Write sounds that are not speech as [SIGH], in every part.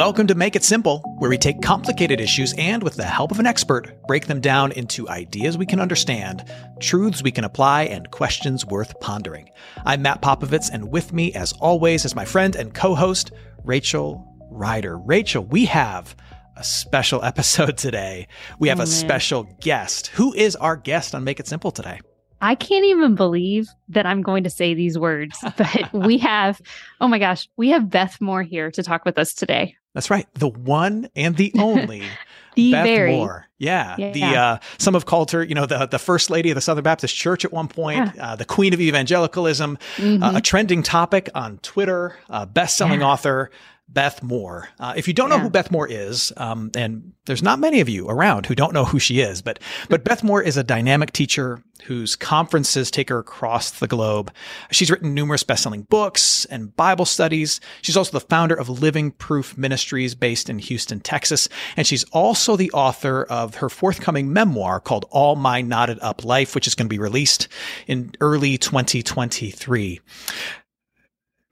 Welcome to Make It Simple, where we take complicated issues and, with the help of an expert, break them down into ideas we can understand, truths we can apply, and questions worth pondering. I'm Matt Popovitz, and with me, as always, is my friend and co host, Rachel Ryder. Rachel, we have a special [LAUGHS] episode today. We have Oh, a special guest. Who is our guest on Make It Simple today? I can't even believe that I'm going to say these words, [LAUGHS] but we have, oh my gosh, we have Beth Moore here to talk with us today. That's right, the one and the only [LAUGHS] The Beth very, Moore. Yeah. Yeah. The uh, some have called her, you know, the the first lady of the Southern Baptist Church at one point, uh, the queen of evangelicalism, Mhm. uh, a trending topic on Twitter, uh, best-selling Yeah. author Beth Moore. Uh, if you don't know who Beth Moore is, um, and there's not many of you around who don't know who she is, but but Beth Moore is a dynamic teacher whose conferences take her across the globe. She's written numerous best-selling books and Bible studies. She's also the founder of Living Proof Ministries based in Houston, Texas, and she's also the author of her forthcoming memoir called All My Knotted Up Life, which is going to be released in early 2023.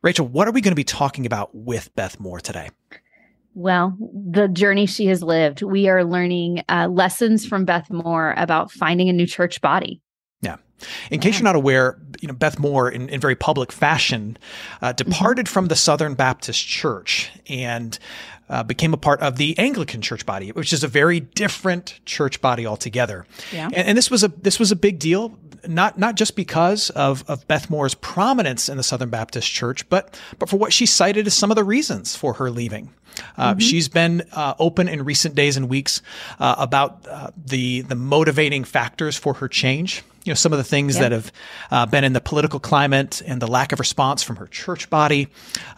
Rachel, what are we going to be talking about with Beth Moore today? well, the journey she has lived. We are learning uh, lessons from Beth Moore about finding a new church body. Yeah. In case you're not aware, you know Beth Moore, in, in very public fashion, uh, departed from the Southern Baptist Church and uh, became a part of the Anglican church body, which is a very different church body altogether. Yeah. And, and this was a this was a big deal, not not just because of of Beth Moore's prominence in the Southern Baptist Church, but but for what she cited as some of the reasons for her leaving. Uh, She's been uh, open in recent days and weeks uh, about uh, the the motivating factors for her change. You know, some of the things Yeah. that have uh, been in the political climate and the lack of response from her church body.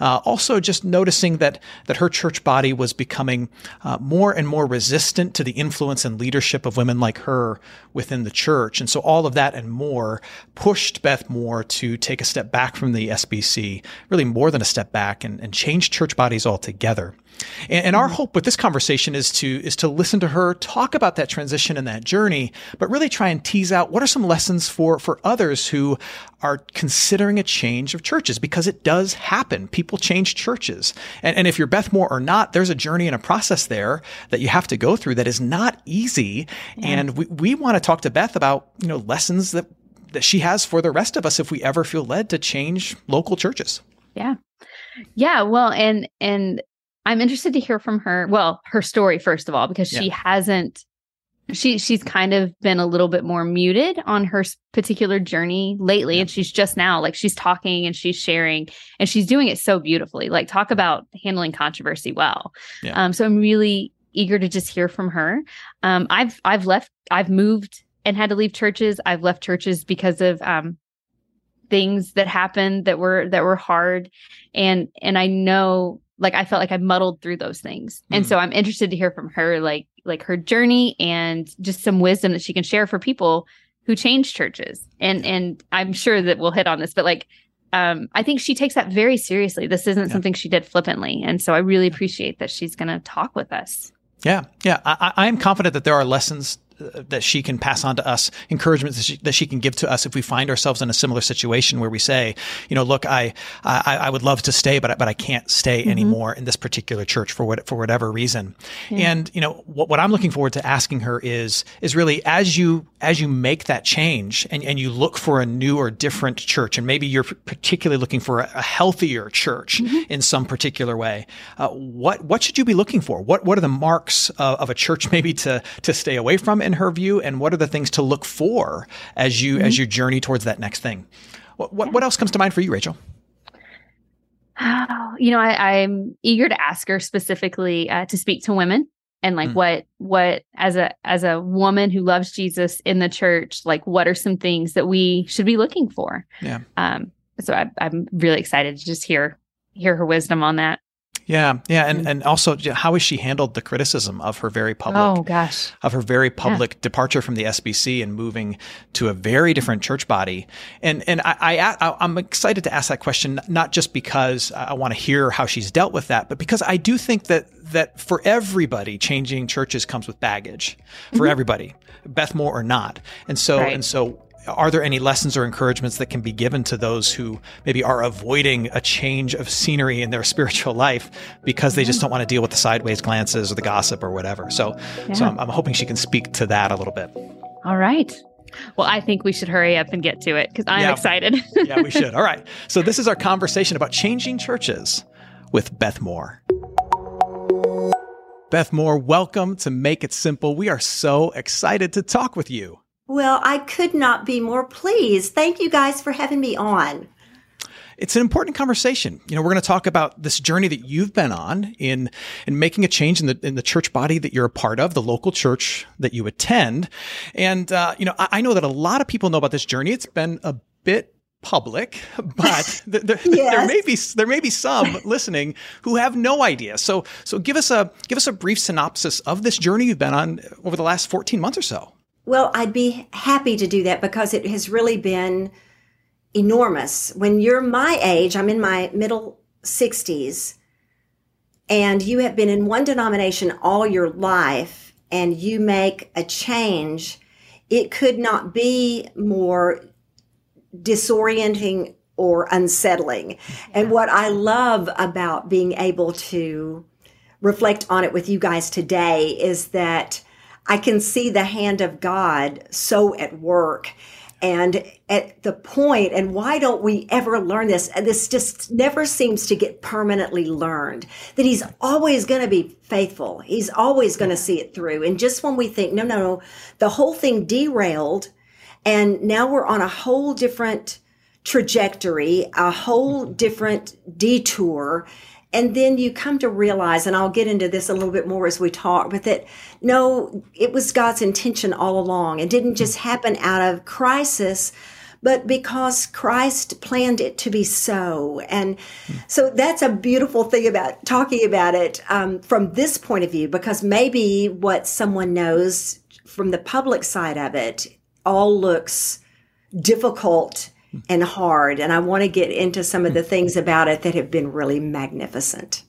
Uh, also, just noticing that that her church body was becoming uh, more and more resistant to the influence and leadership of women like her within the church, and so all of that and more pushed Beth Moore to take a step back from the SBC, really more than a step back, and, and change church bodies altogether. And, and our mm-hmm. hope with this conversation is to is to listen to her talk about that transition and that journey, but really try and tease out what are some lessons for for others who are considering a change of churches because it does happen. People change churches, and, and if you're Beth Moore or not, there's a journey and a process there that you have to go through that is not easy. And we we want to talk to Beth about you know lessons that that she has for the rest of us if we ever feel led to change local churches. Yeah. Yeah. Well, and, and I'm interested to hear from her. Well, her story, first of all, because she hasn't, she, she's kind of been a little bit more muted on her particular journey lately. Yeah. And she's just now like she's talking and she's sharing and she's doing it so beautifully. Like, talk about handling controversy well. Yeah. Um, so I'm really eager to just hear from her. Um, I've, I've left, I've moved and had to leave churches. I've left churches because of, um, things that happened that were that were hard and and i know like i felt like i muddled through those things. And Mhm. so i'm interested to hear from her like like her journey and just some wisdom that she can share for people who change churches. And and i'm sure that we'll hit on this but like um i think she takes that very seriously. This isn't Yeah. something she did flippantly. And so i really appreciate that she's going to talk with us. Yeah, yeah. I, I am confident that there are lessons that she can pass on to us, encouragement that she, that she can give to us if we find ourselves in a similar situation where we say, you know, look, I I, I would love to stay, but I, but I can't stay anymore in this particular church for what for whatever reason. And you know, what, what I'm looking forward to asking her is is really as you as you make that change and, and you look for a new or different church, and maybe you're particularly looking for a, a healthier church in some particular way. Uh, what what should you be looking for? What what are the marks of, of a church [LAUGHS] maybe to to stay away from in her view, and what are the things to look for as you as you journey towards that next thing? What what, what else comes to mind for you, Rachel? Oh, you know, I, I'm eager to ask her specifically uh, to speak to women and like Mm. what what as a as a woman who loves Jesus in the church, like what are some things that we should be looking for? Yeah. Um. So I, I'm really excited to just hear hear her wisdom on that. Yeah, yeah, and Mm. and also how has she handled the criticism of her very public Oh gosh. of her very public departure from the SBC and moving to a very different church body. And and I, I I'm excited to ask that question not just because I want to hear how she's dealt with that, but because I do think that that for everybody, changing churches comes with baggage for everybody, Beth Moore or not. And so Right. and so are there any lessons or encouragements that can be given to those who maybe are avoiding a change of scenery in their [LAUGHS] spiritual life because they just don't want to deal with the sideways glances or the gossip or whatever? So, yeah. so I'm, I'm hoping she can speak to that a little bit. All right. Well, I think we should hurry up and get to it because I'm yeah, excited. [LAUGHS] yeah, we should. All right. So, this is our conversation about changing churches with Beth Moore. Beth Moore, welcome to Make It Simple. We are so excited to talk with you. Well, I could not be more pleased. Thank you guys for having me on. It's an important conversation. You know, we're going to talk about this journey that you've been on in in making a change in the in the church body that you're a part of, the local church that you attend. And uh, you know, I, I know that a lot of people know about this journey. It's been a bit public, [LAUGHS] but yes. [LAUGHS] there may be there may be some [LAUGHS] listening who have no idea. So so give us a give us a brief synopsis of this journey you've been on over the last 14 months or so. Well, I'd be happy to do that because it has really been enormous. When you're my age, I'm in my middle 60s, and you have been in one denomination all your life and you make a change, it could not be more disorienting or unsettling. And what I love about being able to reflect on it with you guys today is that I can see the hand of God so at work. And at the point, and why don't we ever learn this? And this just never seems to get permanently learned that he's always going to be faithful. He's always going to see it through. And just when we think, no, no, no, the whole thing derailed and now we're on a whole different trajectory, a whole different detour. And then you come to realize, and I'll get into this a little bit more as we talk, but that no, it was God's intention all along. It didn't just happen out of crisis, but because Christ planned it to be so. And so that's a beautiful thing about talking about it um, from this point of view, because maybe what someone knows from the public side of it all looks difficult and hard. And I want to get into some of the things about it that have been really magnificent.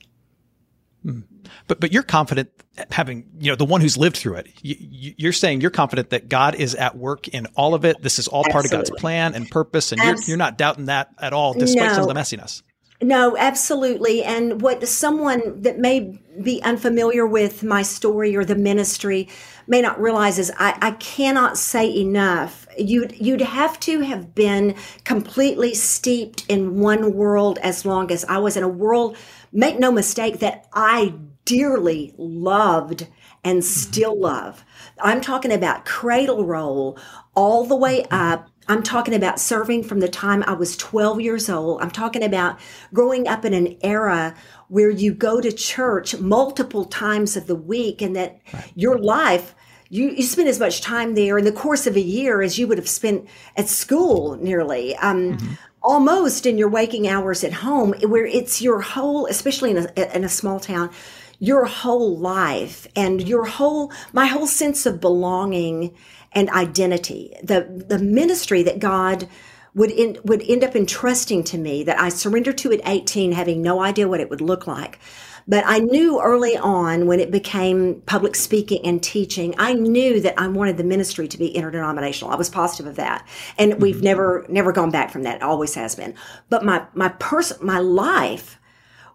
Hmm. But but you're confident having you know the one who's lived through it. You, are saying you're confident that God is at work in all of it. This is all part of God's plan and purpose, and you're, you're not doubting that at all, despite no. some of the messiness. No, absolutely. And what someone that may be unfamiliar with my story or the ministry may not realize is I, I cannot say enough. You'd you'd have to have been completely steeped in one world as long as I was in a world. Make no mistake that I dearly loved and mm-hmm. still love. I'm talking about cradle roll all the way mm-hmm. up I'm talking about serving from the time I was 12 years old. I'm talking about growing up in an era where you go to church multiple times of the week and that right. your life, you, you spend as much time there in the course of a year as you would have spent at school nearly. Um, mm-hmm. Almost in your waking hours at home, where it's your whole, especially in a, in a small town, your whole life and your whole, my whole sense of belonging and identity. The, the ministry that God would, in, would end up entrusting to me that I surrendered to at 18, having no idea what it would look like. But I knew early on when it became public speaking and teaching, I knew that I wanted the ministry to be interdenominational. I was positive of that. And mm-hmm. we've never, never gone back from that. It always has been. But my, my person, my life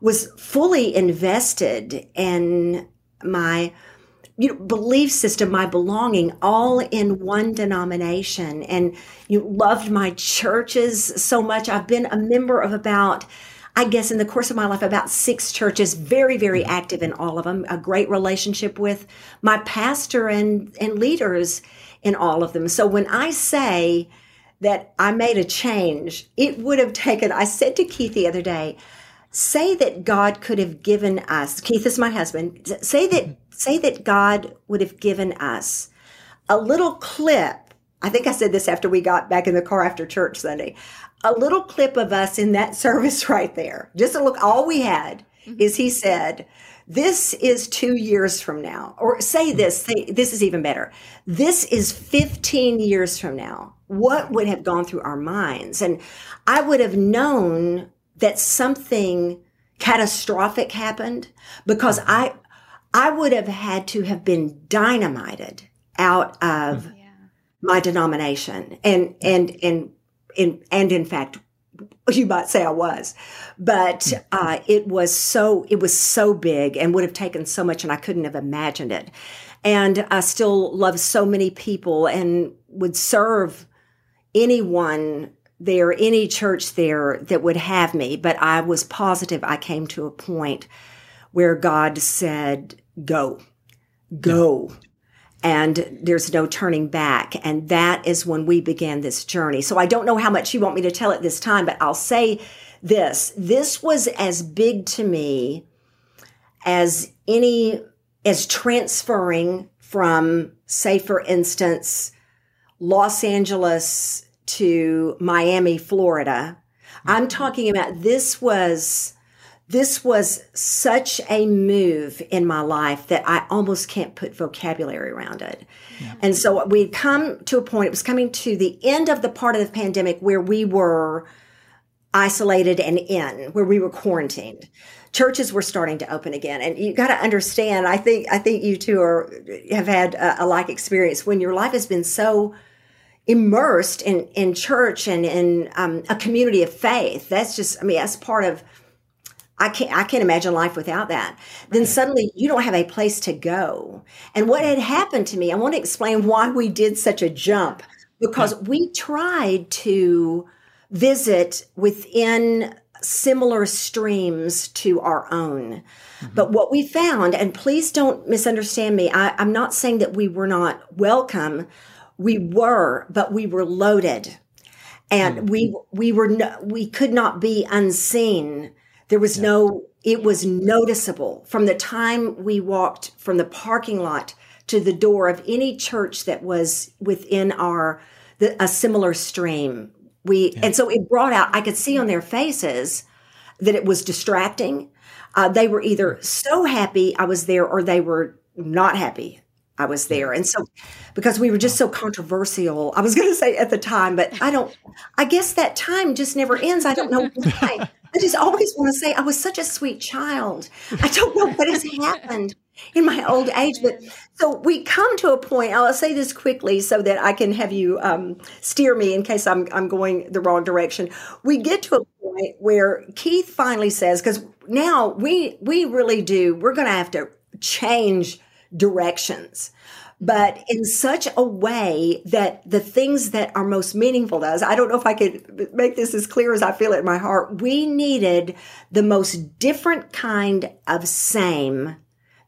was fully invested in my you know, belief system, my belonging, all in one denomination. And you loved my churches so much. I've been a member of about, I guess, in the course of my life, about six churches, very, very mm. active in all of them. A great relationship with my pastor and, and leaders in all of them. So when I say that I made a change, it would have taken, I said to Keith the other day, say that God could have given us, Keith is my husband, say that, mm-hmm. say that God would have given us a little clip. I think I said this after we got back in the car after church Sunday. A little clip of us in that [LAUGHS] service right there. Just a look, all we had mm-hmm. is he said, this is two years from now. Or say this, say, this is even better. This is 15 years from now. What would have gone through our minds? And I would have known that something catastrophic happened because I I would have had to have been dynamited out of yeah. my denomination, and and and in and in fact, you might say I was, but uh, it was so it was so big and would have taken so much, and I couldn't have imagined it. And I still love so many people and would serve anyone there, any church there that would have me. But I was positive I came to a point where God said, "Go, go." Yeah and there's no turning back. And that is when we began this journey. So I don't know how much you want me to tell at this time, but I'll say this. This was as big to me as any, as transferring from, say, for instance, Los Angeles to Miami, Florida. I'm talking about this was this was such a move in my life that I almost can't put vocabulary around it. Yeah. And so we'd come to a point, it was coming to the end of the part of the pandemic where we were isolated and in, where we were quarantined. Churches were starting to open again. And you got to understand, I think, I think you two are, have had a, a like experience when your life has been so immersed in, in church and in um, a community of faith. That's just, I mean, that's part of, I can't I can't imagine life without that. Then suddenly you don't have a place to go. And what had happened to me, I want to explain [LAUGHS] why we did such a jump because we tried to visit within similar streams to our own. Mm-hmm. But what we found, and please don't misunderstand me, I, I'm not saying that we were not welcome. We were, but we were loaded. And mm-hmm. we we were no, we could not be unseen there was yeah. no, it was noticeable from the time we walked from the parking lot to the door of any church that was within our, the, a similar stream. We, yeah. and so it brought out, I could see on their faces that it was distracting. Uh, they were either so happy I was there or they were not happy I was there. And so, because we were just so controversial, I was going to say at the time, but I don't, I guess that time just never ends. I don't know [LAUGHS] why. I just always want to say I was such a sweet child. I don't know what has happened in my old age, but so we come to a point. I'll say this quickly so that I can have you um, steer me in case I'm I'm going the wrong direction. We get to a point where Keith finally says, because now we we really do. We're going to have to change directions but in such a way that the things that are most meaningful to us, I don't know if I could make this as clear as I feel it in my heart. We needed the most different kind of same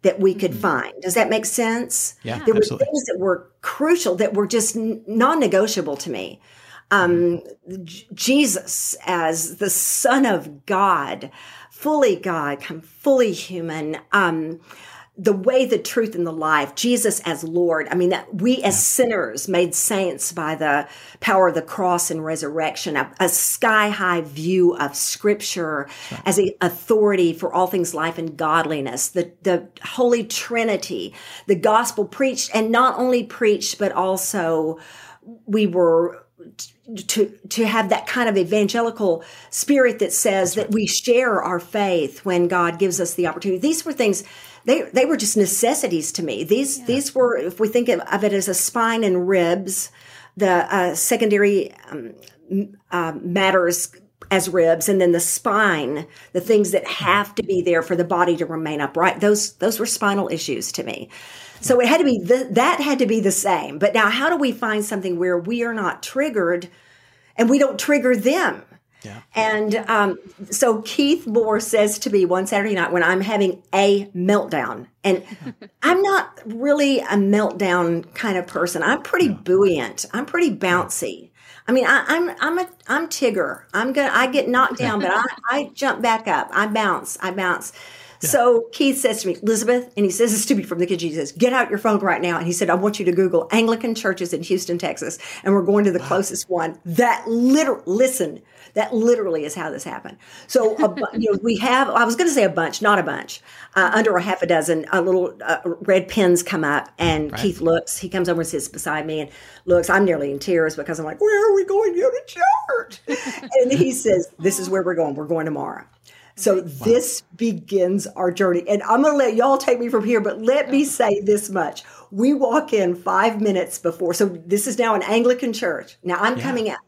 that we could mm-hmm. find. Does that make sense? Yeah, there absolutely. were things that were crucial that were just non-negotiable to me. Um, Jesus as the Son of God, fully God, come fully human. Um, the way, the truth, and the life, Jesus as Lord. I mean, that we as sinners made saints by the power of the cross and resurrection, a, a sky high view of scripture as an authority for all things life and godliness, the, the Holy Trinity, the gospel preached and not only preached, but also we were to to have that kind of evangelical spirit that says that we share our faith when God gives us the opportunity. These were things they they were just necessities to me. These yeah. these were, if we think of, of, it as a spine and ribs, the uh, secondary um, uh, matters as ribs, and then the spine, the things that have to be there for the body to remain upright. Those those were spinal issues to me. So it had to be the, that had to be the same. But now, how do we find something where we are not triggered, and we don't trigger them? Yeah. And um, so Keith Moore says to me one Saturday night when I'm having a meltdown, and [LAUGHS] I'm not really a meltdown kind of person. I'm pretty buoyant. I'm pretty bouncy. I mean, I, am I'm, I'm a I'm Tigger. I'm gonna I get knocked down, but I, I jump back up. I bounce. I bounce. So Keith says to me, Elizabeth, and he says this to me from the kitchen. He says, "Get out your phone right now." And he said, "I want you to Google Anglican churches in Houston, Texas, and we're going to the wow. closest one that literally listen." That literally is how this happened. So, you know, we have, I was going to say a bunch, not a bunch, uh, under a half a dozen, a little uh, red pins come up and right. Keith looks, he comes over and sits beside me and looks, I'm nearly in tears because I'm like, where are we going to go to church? [LAUGHS] and he says, this is where we're going. We're going tomorrow. So wow. this begins our journey. And I'm going to let y'all take me from here, but let me say this much. We walk in five minutes before. So this is now an Anglican church. Now I'm yeah. coming out.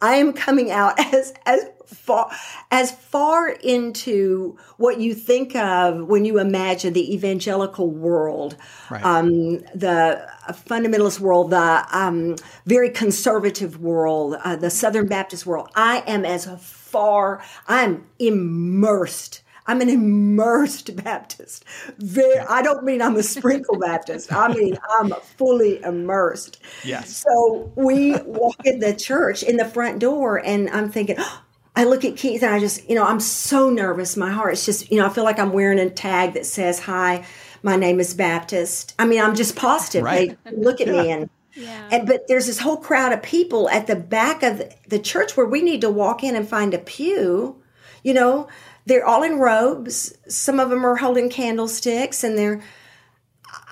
I am coming out [LAUGHS] as, as far, as far into what you think of when you imagine the evangelical world, right. um, the fundamentalist world, the um, very conservative world, uh, the Southern Baptist world. I am as far, I'm immersed. I'm an immersed [LAUGHS] Baptist. Very, I don't mean I'm a sprinkle [LAUGHS] Baptist. I mean I'm fully immersed. Yes. So we walk in the church in the front door, and I'm thinking, oh, I look at Keith, and I just, you know, I'm so nervous. My heart's just, you know, I feel like I'm wearing a tag that says, "Hi, my name is Baptist." I mean, I'm just positive. Right. They look at yeah. me and yeah. And but there's this whole crowd of people at the back of the church where we need to walk in and find a pew. You know, they're all in robes. Some of them are holding candlesticks, and they're.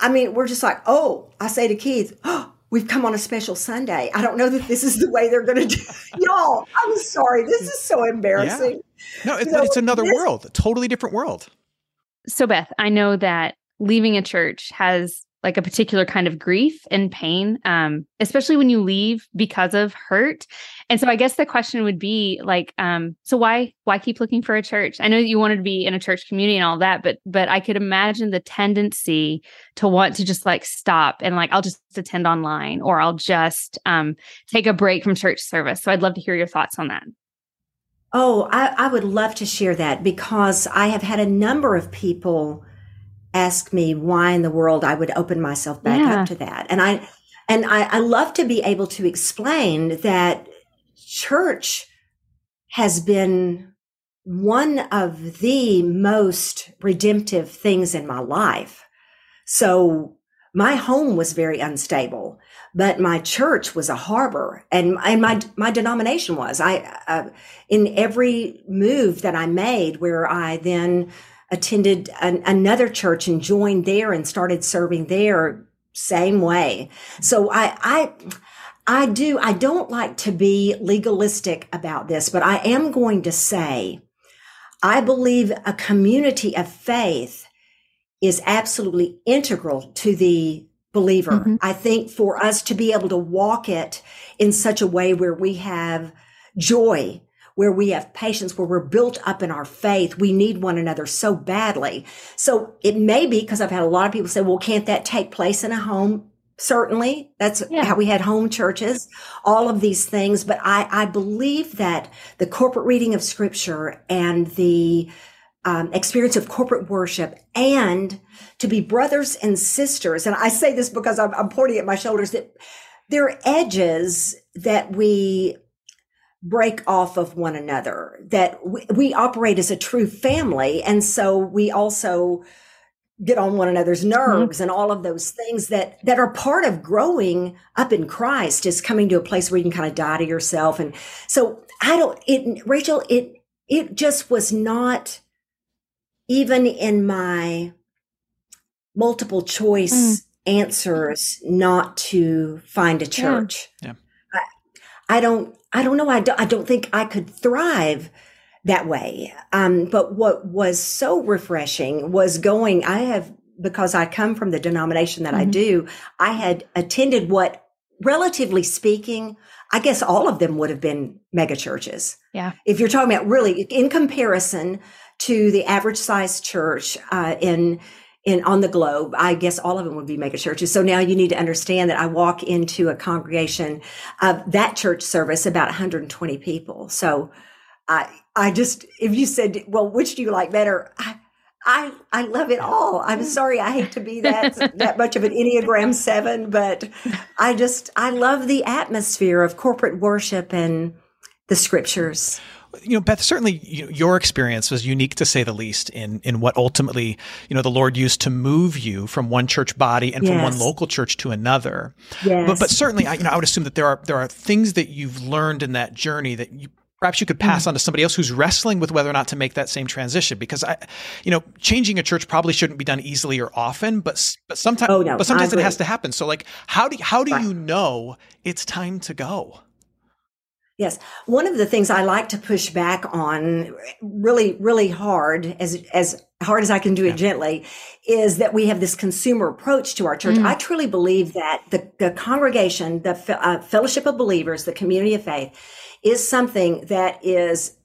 I mean, we're just like, oh, I say to Keith, oh, we've come on a special Sunday. I don't know that this is the way they're going to do. [LAUGHS] Y'all, I'm sorry. This is so embarrassing. Yeah. No, it's, you know, it's another this, world, a totally different world. So, Beth, I know that leaving a church has like a particular kind of grief and pain, um, especially when you leave because of hurt. And so I guess the question would be like, um, so why why keep looking for a church? I know that you wanted to be in a church community and all that, but but I could imagine the tendency to want to just like stop and like I'll just attend online or I'll just um, take a break from church service. So I'd love to hear your thoughts on that. Oh, I, I would love to share that because I have had a number of people ask me why in the world I would open myself back yeah. up to that. And I and I, I love to be able to explain that church has been one of the most redemptive things in my life. So my home was very unstable, but my church was a harbor and, and my, my denomination was, I, uh, in every move that I made where I then attended an, another church and joined there and started serving there same way. So I, I, I do, I don't like to be legalistic about this, but I am going to say, I believe a community of faith is absolutely integral to the believer. Mm-hmm. I think for us to be able to walk it in such a way where we have joy where we have patience, where we're built up in our faith. We need one another so badly. So it may be because I've had a lot of people say, well, can't that take place in a home? Certainly. That's yeah. how we had home churches, all of these things. But I, I believe that the corporate reading of scripture and the um, experience of corporate worship and to be brothers and sisters. And I say this because I'm, I'm pointing at my shoulders that there are edges that we break off of one another, that we, we, operate as a true family. And so we also get on one another's mm-hmm. nerves mm-hmm. and all of those things that, that are part of growing up in Christ is coming to a place where you can kind of die to yourself. And so I don't, it, Rachel, it, it just was not even in my multiple choice mm. answers not to find a church. Yeah. yeah. I, I don't, I don't know. I don't, I don't think I could thrive that way. Um, but what was so refreshing was going, I have, because I come from the denomination that mm-hmm. I do, I had attended what, relatively speaking, I guess all of them would have been mega churches. Yeah. If you're talking about really in comparison to the average size church uh, in in on the globe. I guess all of them would be mega churches. So now you need to understand that I walk into a congregation of that church service about 120 people. So I I just if you said, well, which do you like better? I, I I love it all. I'm sorry, I hate to be that that much of an Enneagram seven, but I just I love the atmosphere of corporate worship and the scriptures you know, Beth, certainly you know, your experience was unique to say the least in in what ultimately, you know, the Lord used to move you from one church body and yes. from one local church to another. Yes. But but certainly, I, you know, I would assume that there are there are things that you've learned in that journey that you perhaps you could pass mm. on to somebody else who's wrestling with whether or not to make that same transition because i you know changing a church probably shouldn't be done easily or often but but sometimes oh, no, but sometimes it has to happen so like how do how do right. you know it's time to go Yes. One of the things I like to push back on really, really hard, as, as hard as I can do it yeah. gently, is that we have this consumer approach to our church. Mm. I truly believe that the, the congregation, the uh, fellowship of believers, the community of faith is something that is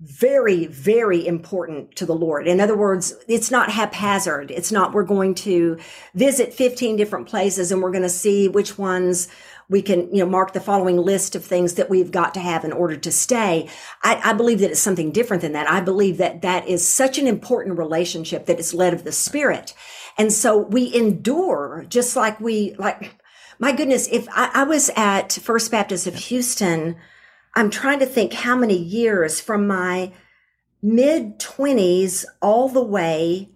very, very important to the Lord. In other words, it's not haphazard. It's not, we're going to visit 15 different places and we're going to see which ones we can, you know, mark the following list of things that we've got to have in order to stay. I, I believe that it's something different than that. I believe that that is such an important relationship that is led of the spirit. And so we endure just like we, like, my goodness, if I, I was at First Baptist of Houston, I'm trying to think how many years from my mid 20s all the way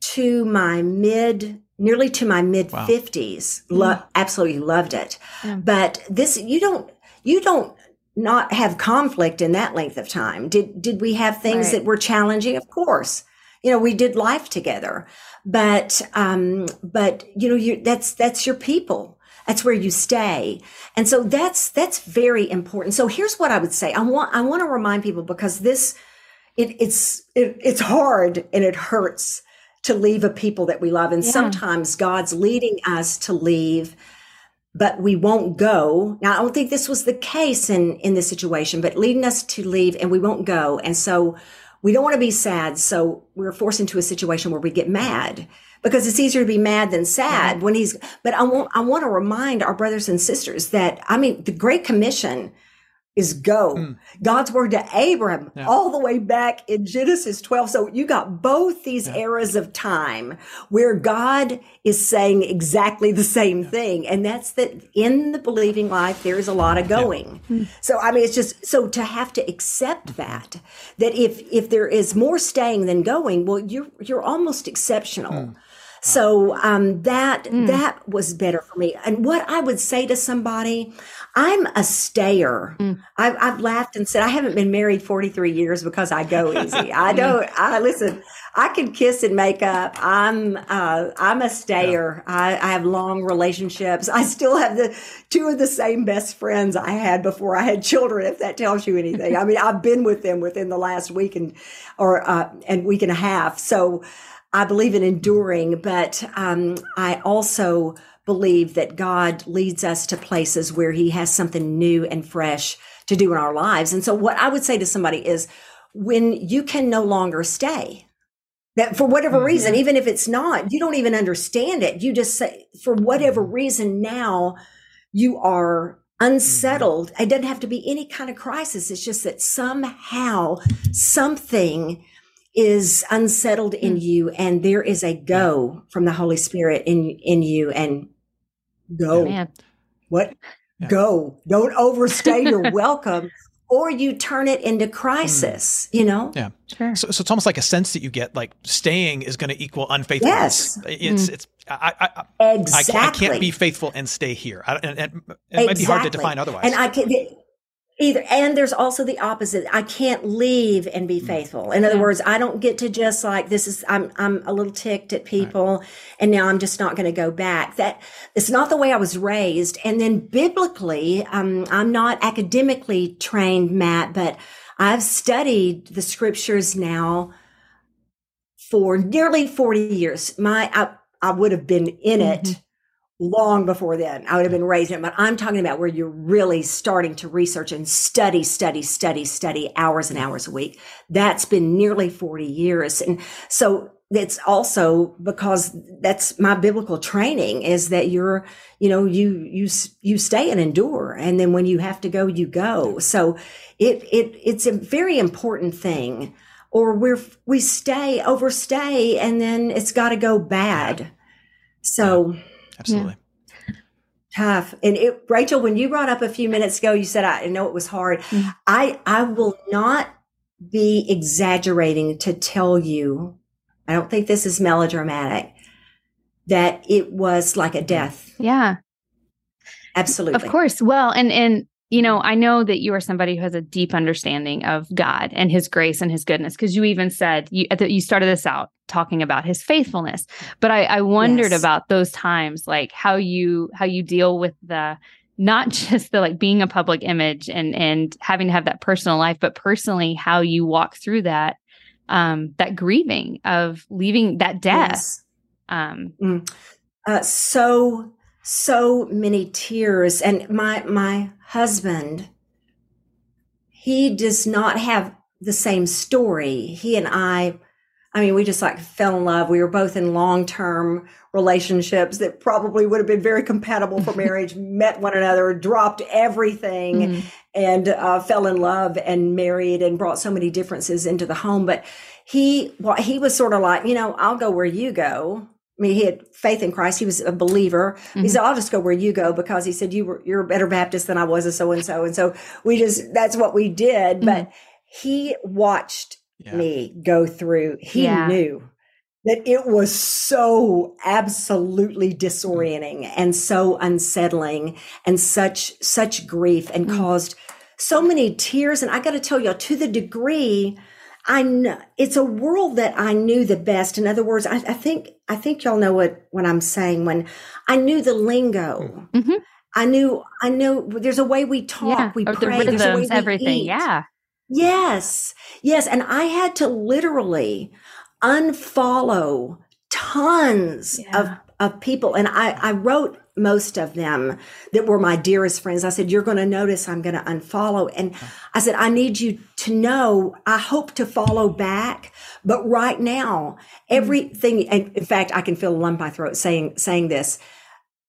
to my mid nearly to my mid 50s wow. Lo- absolutely loved it. Yeah. but this you don't you don't not have conflict in that length of time. Did did we have things right. that were challenging? Of course. You know we did life together. But um but you know you that's that's your people that's where you stay. And so that's, that's very important. So here's what I would say. I want, I want to remind people because this, it, it's, it, it's hard and it hurts to leave a people that we love. And yeah. sometimes God's leading us to leave, but we won't go. Now, I don't think this was the case in, in this situation, but leading us to leave and we won't go. And so we don't want to be sad. So we're forced into a situation where we get mad because it's easier to be mad than sad when he's but I want I want to remind our brothers and sisters that I mean the great commission is go. Mm. God's word to Abram yeah. all the way back in Genesis 12. So you got both these yeah. eras of time where God is saying exactly the same yeah. thing. And that's that in the believing life, there is a lot of going. Mm. So, I mean, it's just, so to have to accept that, that if, if there is more staying than going, well, you're, you're almost exceptional. Mm. So um, that mm. that was better for me. And what I would say to somebody, I'm a stayer. Mm. I've, I've, laughed and said I haven't been married 43 years because I go easy. [LAUGHS] I don't. I listen. I can kiss and make up. I'm uh, I'm a stayer. Yeah. I, I have long relationships. I still have the two of the same best friends I had before I had children. If that tells you anything, I mean I've been with them within the last week and or uh, and week and a half. So. I believe in enduring, but um, I also believe that God leads us to places where He has something new and fresh to do in our lives. And so, what I would say to somebody is when you can no longer stay, that for whatever mm-hmm. reason, even if it's not, you don't even understand it. You just say, for whatever mm-hmm. reason, now you are unsettled. Mm-hmm. It doesn't have to be any kind of crisis. It's just that somehow something is unsettled in mm. you and there is a go from the Holy Spirit in in you and go. Man. What? Yeah. Go. Don't overstay your [LAUGHS] welcome or you turn it into crisis, mm. you know? Yeah. Sure. So, so, it's almost like a sense that you get like staying is going to equal unfaithfulness. Yes. It's, mm. it's, I, I, exactly. I, I, can't be faithful and stay here. I, and, and it exactly. might be hard to define otherwise. And I can, Either. And there's also the opposite. I can't leave and be mm. faithful. In other yeah. words, I don't get to just like, this is, I'm, I'm a little ticked at people right. and now I'm just not going to go back. That it's not the way I was raised. And then biblically, um, I'm not academically trained, Matt, but I've studied the scriptures now for nearly 40 years. My, I, I would have been in it. Mm-hmm long before then. I would have been raised in it, but I'm talking about where you're really starting to research and study, study, study, study hours and hours a week. That's been nearly 40 years. And so it's also because that's my biblical training is that you're, you know, you, you, you stay and endure. And then when you have to go, you go. So it, it, it's a very important thing or we're, we stay, overstay, and then it's got to go bad. So, absolutely. Yeah. Tough. And it, Rachel, when you brought up a few minutes ago, you said, I know it was hard. Mm-hmm. I, I will not be exaggerating to tell you, I don't think this is melodramatic, that it was like a death. Yeah. Absolutely. Of course. Well, and, and, you know, I know that you are somebody who has a deep understanding of God and his grace and his goodness, because you even said you, you started this out talking about his faithfulness but i, I wondered yes. about those times like how you how you deal with the not [LAUGHS] just the like being a public image and and having to have that personal life, but personally how you walk through that um that grieving of leaving that death. Yes. Um Mm. Uh, so so many tears, and my my husband, he does not have the same story. He and I, I mean, we just like fell in love. We were both in long term relationships that probably would have been very compatible for [LAUGHS] marriage. met one another, dropped everything, mhm. and uh, fell in love and married and brought so many differences into the home. But he, well, he was sort of like, you know, I'll go where you go. I mean, he had faith in Christ. He was a believer. He Mhm. said, "I'll just go where you go," because he said, "You were you're a better Baptist than I was, a so and so." And so we just that's what we did. But he watched Yeah. me go through. He Yeah. knew that it was so absolutely disorienting and so unsettling and such such grief and Mm. caused so many tears. And I got to tell y'all, to the degree I know it's a world that I knew the best. In other words, I, I think I think y'all know what what I'm saying when I knew the lingo. Mhm. I knew I know there's a way we talk, yeah, we the pray, there's a way rhythms, everything. eat. Yeah. Yes. Yes. And I had to literally unfollow tons Yeah. of, of people. And I, I wrote most of them that were my dearest friends. I said, You're going to notice I'm going to unfollow. And I said, I need you to know I hope to follow back. But right now, everything, and in fact, I can feel a lump in my throat saying, saying this.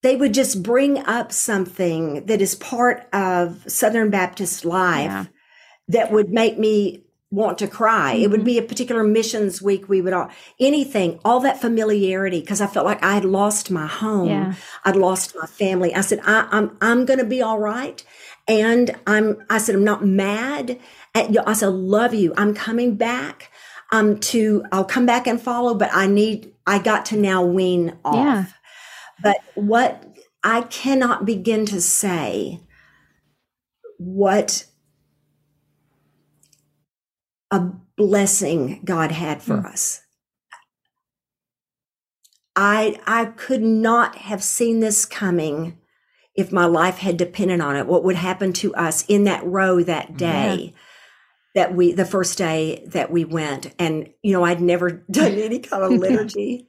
They would just bring up something that is part of Southern Baptist life Yeah. that would make me want to cry. It would Mhm. be a particular missions week. We would all, anything, all that familiarity, because I felt like I had lost my home. Yeah. I'd lost my family. I said, I, I'm, I'm going to be all right. And I'm, I said, I'm not mad at you. I said, love you. I'm coming back. Um, to, I'll come back and follow, but I need, I got to now wean off. Yeah. But what I cannot begin to say what a blessing God had for mm. us. I I could not have seen this coming if my life had depended on it. What would happen to us in that row that day? That we the first day that we went, and you know, I'd never [LAUGHS] done any kind of [LAUGHS] liturgy.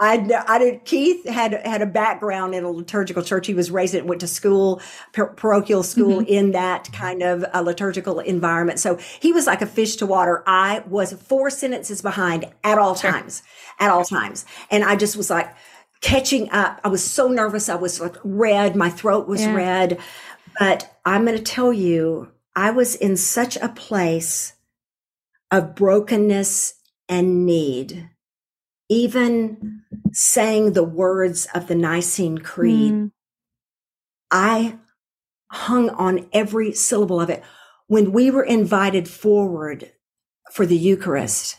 I I did. Keith had had a background in a liturgical church. He was raised in, went to school, par- parochial school mm-hmm. in that kind of a liturgical environment. So he was like a fish to water. I was four sentences behind at all times, at all times, and I just was like catching up. I was so nervous. I was like red. My throat was Yeah. red. But I'm going to tell you, I was in such a place of brokenness and need even saying the words of the Nicene Creed, Mm. I hung on every syllable of it. When we were invited forward for the Eucharist,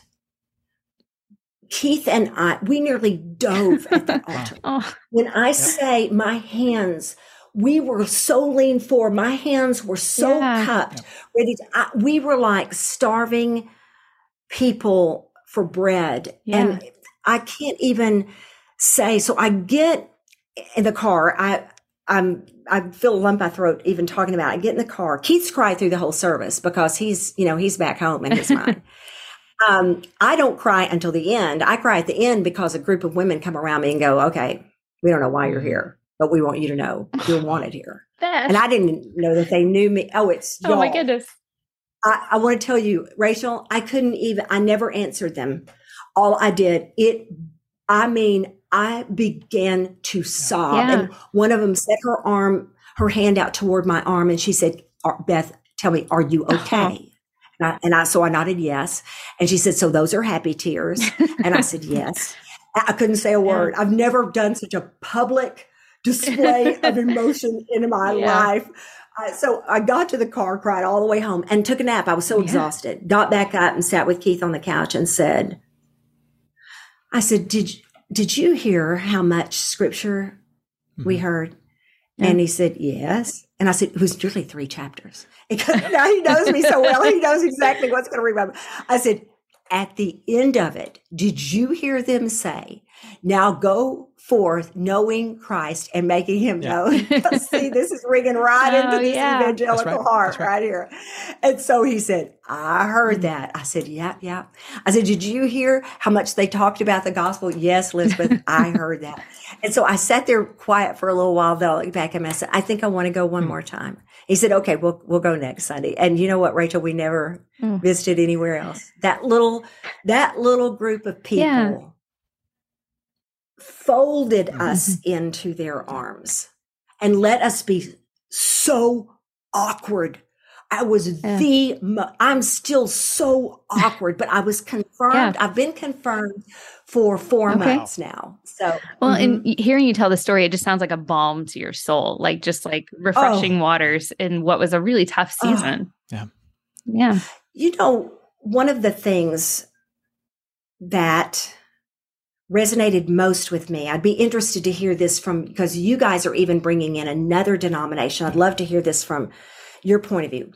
Keith and I, we nearly dove at the [LAUGHS] altar. Oh, When I say my hands, we were so lean forward. My hands were so Yeah. cupped, ready. To, I, we were like starving people for bread, and I can't even say. So I get in the car. I I'm I feel a lump in my throat even talking about. It. I get in the car. Keith's cried through the whole service because he's you know he's back home in his [LAUGHS] mind. Um, I don't cry until the end. I cry at the end because a group of women come around me and go, "Okay, we don't know why you're here, but we want you to know you're [LAUGHS] wanted here." Beth. And I didn't know that they knew me. Oh, it's oh my y'all. goodness. I, I want to tell you, Rachel, I couldn't even, I never answered them. All I did, it, I mean, I began to sob. Yeah. And one of them set her arm, her hand out toward my arm, and she said, Beth, tell me, are you okay? And I, and I, so I nodded yes. And she said, so those are happy tears. And I said, yes. I I couldn't say a [LAUGHS] word. I've never done such a public display [LAUGHS] of emotion in my Yeah. life. Uh, so I got to the car, cried all the way home, and took a nap. I was so Yeah. exhausted. Got back up and sat with Keith on the couch and said, "I said, did did you hear how much scripture we Mhm. heard?" Yeah. And he said, "Yes." And I said, "It was nearly three chapters." [LAUGHS] Because now he knows me so well, he knows exactly what's going to remember. I said, at the end of it, did you hear them say, now go forth knowing Christ and making him Yeah. known? [LAUGHS] See, this is ringing right Oh, into this yeah. evangelical right. heart right. right here. And so he said, I heard that. I said, yeah, yeah. I said, did you hear how much they talked about the gospel? Yes, Elizabeth, [LAUGHS] I heard that. And so I sat there quiet for a little while. Then I looked back and. I said, I think I want to go one more time. He said, okay, we'll, we'll go next Sunday. And you know what, Rachel, we never Mm. visited anywhere else. That little, that little group of people Yeah. Folded us into their arms and let us be so awkward. I was Yeah. the, mo- I'm still so awkward, but I was [LAUGHS] confirmed. I've been confirmed for four Okay. months now. So, Well, mhm. and hearing you tell the story, it just sounds like a balm to your soul, like just like refreshing waters in what was a really tough Oh. season. Yeah. Yeah. You know, one of the things that resonated most with me, I'd be interested to hear this from because you guys are even bringing in another denomination. I'd love to hear this from your point of view.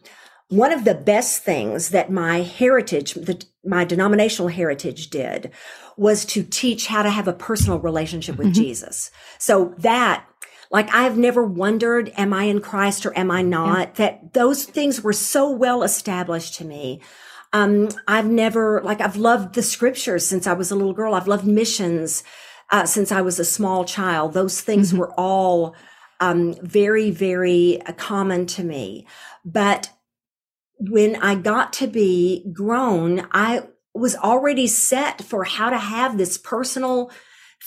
One of the best things that my heritage, the, my denominational heritage did was to teach how to have a personal relationship with Mhm. Jesus. So that like I've never wondered, am I in Christ or am I not? That those things were so well established to me. Um, I've never, like, I've loved the scriptures since I was a little girl. I've loved missions, uh, since I was a small child. Those things Mhm. were all, um, very, very uh, common to me. But when I got to be grown, I was already set for how to have this personal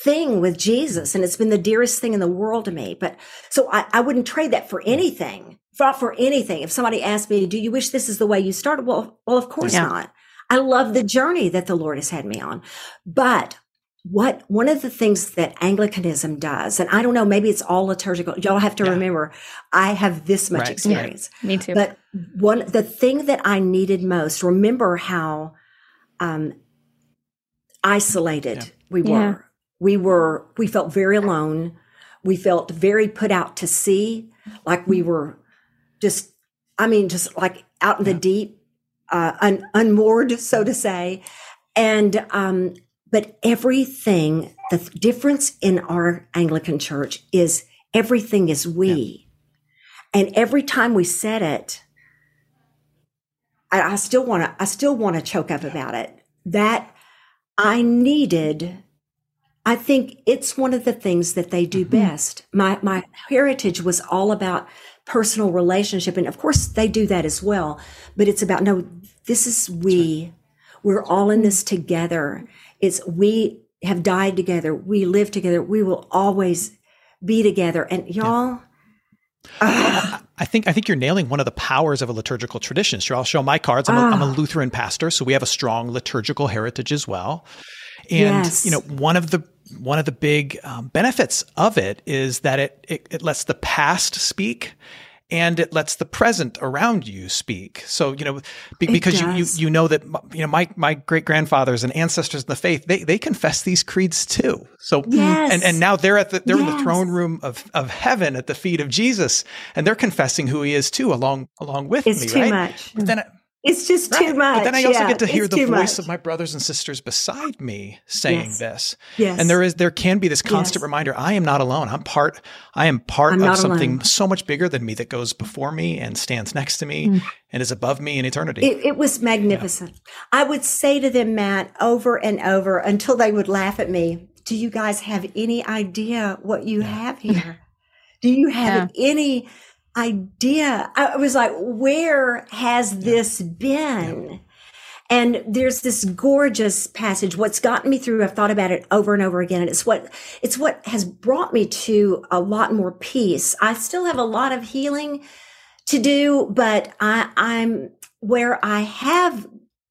thing with Jesus. And it's been the dearest thing in the world to me. But so I, I wouldn't trade that for anything, not for anything. If somebody asked me, do you wish this is the way you started? Well, well, of course Yeah. not. I love the journey that the Lord has had me on. But what one of the things that Anglicanism does, and I don't know, maybe it's all liturgical. Y'all have to Yeah. remember, I have this much Right, experience. Me too. But one, the thing that I needed most, remember how um, isolated Yeah. we were. Yeah. We were, we felt very alone. We felt very put out to sea, like we were just, I mean, just like out in the deep, uh, un, unmoored, so to say. And, um, but everything, the th- difference in our Anglican church is everything is we. And every time we said it, I, I still want to, I still want to choke up about it. That I needed, I think it's one of the things that they do best. My, my heritage was all about personal relationship. And of course they do that as well, but it's about, no, this is we. We're all in this together. It's we have died together. We live together. We will always be together. And y'all, ah, I think I think you're nailing one of the powers of a liturgical tradition. Sure, I'll show my cards. I'm, a, I'm a Ah. Lutheran pastor, so we have a strong liturgical heritage as well. And Yes. you know, one of the one of the big um, benefits of it is that it, it it lets the past speak. And it lets the present around you speak. So you know, be, because you, you you know that you know my my great grandfathers and ancestors in the faith they they confess these creeds too. So Yes. and and now they're at the they're in the throne room of of heaven at the feet of Jesus, and they're confessing who He is too, along along with it's me. too right? much. But then, It's just right. too much. But then I also Yeah, get to hear the voice much. of my brothers and sisters beside me saying Yes. this. Yes. And there is there can be this constant Yes. reminder: I am not alone. I'm part. I am part I'm of something alone. so much bigger than me that goes before me and stands next to me Mm. and is above me in eternity. It, it was magnificent. I would say to them, Matt, over and over until they would laugh at me. Do you guys have any idea what you have here? Do you have any idea? I was like, where has this been? And there's this gorgeous passage. What's gotten me through, I've thought about it over and over again. And it's what, it's what has brought me to a lot more peace. I still have a lot of healing to do, but I, I'm where I have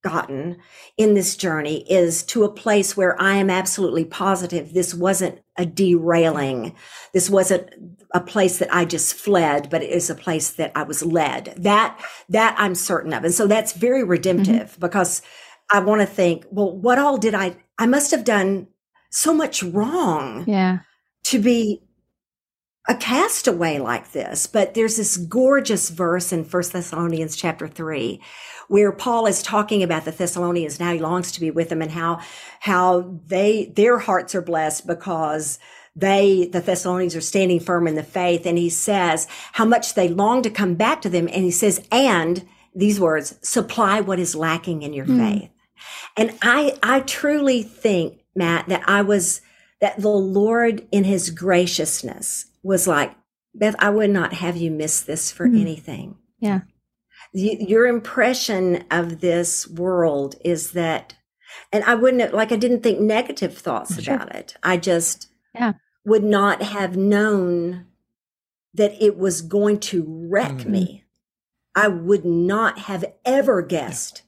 gotten in this journey is to a place where I am absolutely positive this wasn't a derailing. This wasn't a place that I just fled, but it is a place that I was led. That, that I'm certain of. And so that's very mm-hmm. redemptive because I want to think, well, what all did I, I must have done so much wrong yeah. to be a castaway like this. But there's this gorgeous verse in First Thessalonians chapter three where Paul is talking about the Thessalonians now he longs to be with them and how, how they, their hearts are blessed because they, the Thessalonians are standing firm in the faith. And he says how much they long to come back to them. And he says, and these words, supply what is lacking in your mm. faith. And I, I truly think, Matt, that I was, that the Lord in his graciousness was like, Beth, I would not have you miss this for mm. anything. Yeah. your impression of this world is that, and I wouldn't have, like, I didn't think negative thoughts sure. about it. I just yeah. would not have known that it was going to wreck mm-hmm. me. I would not have ever guessed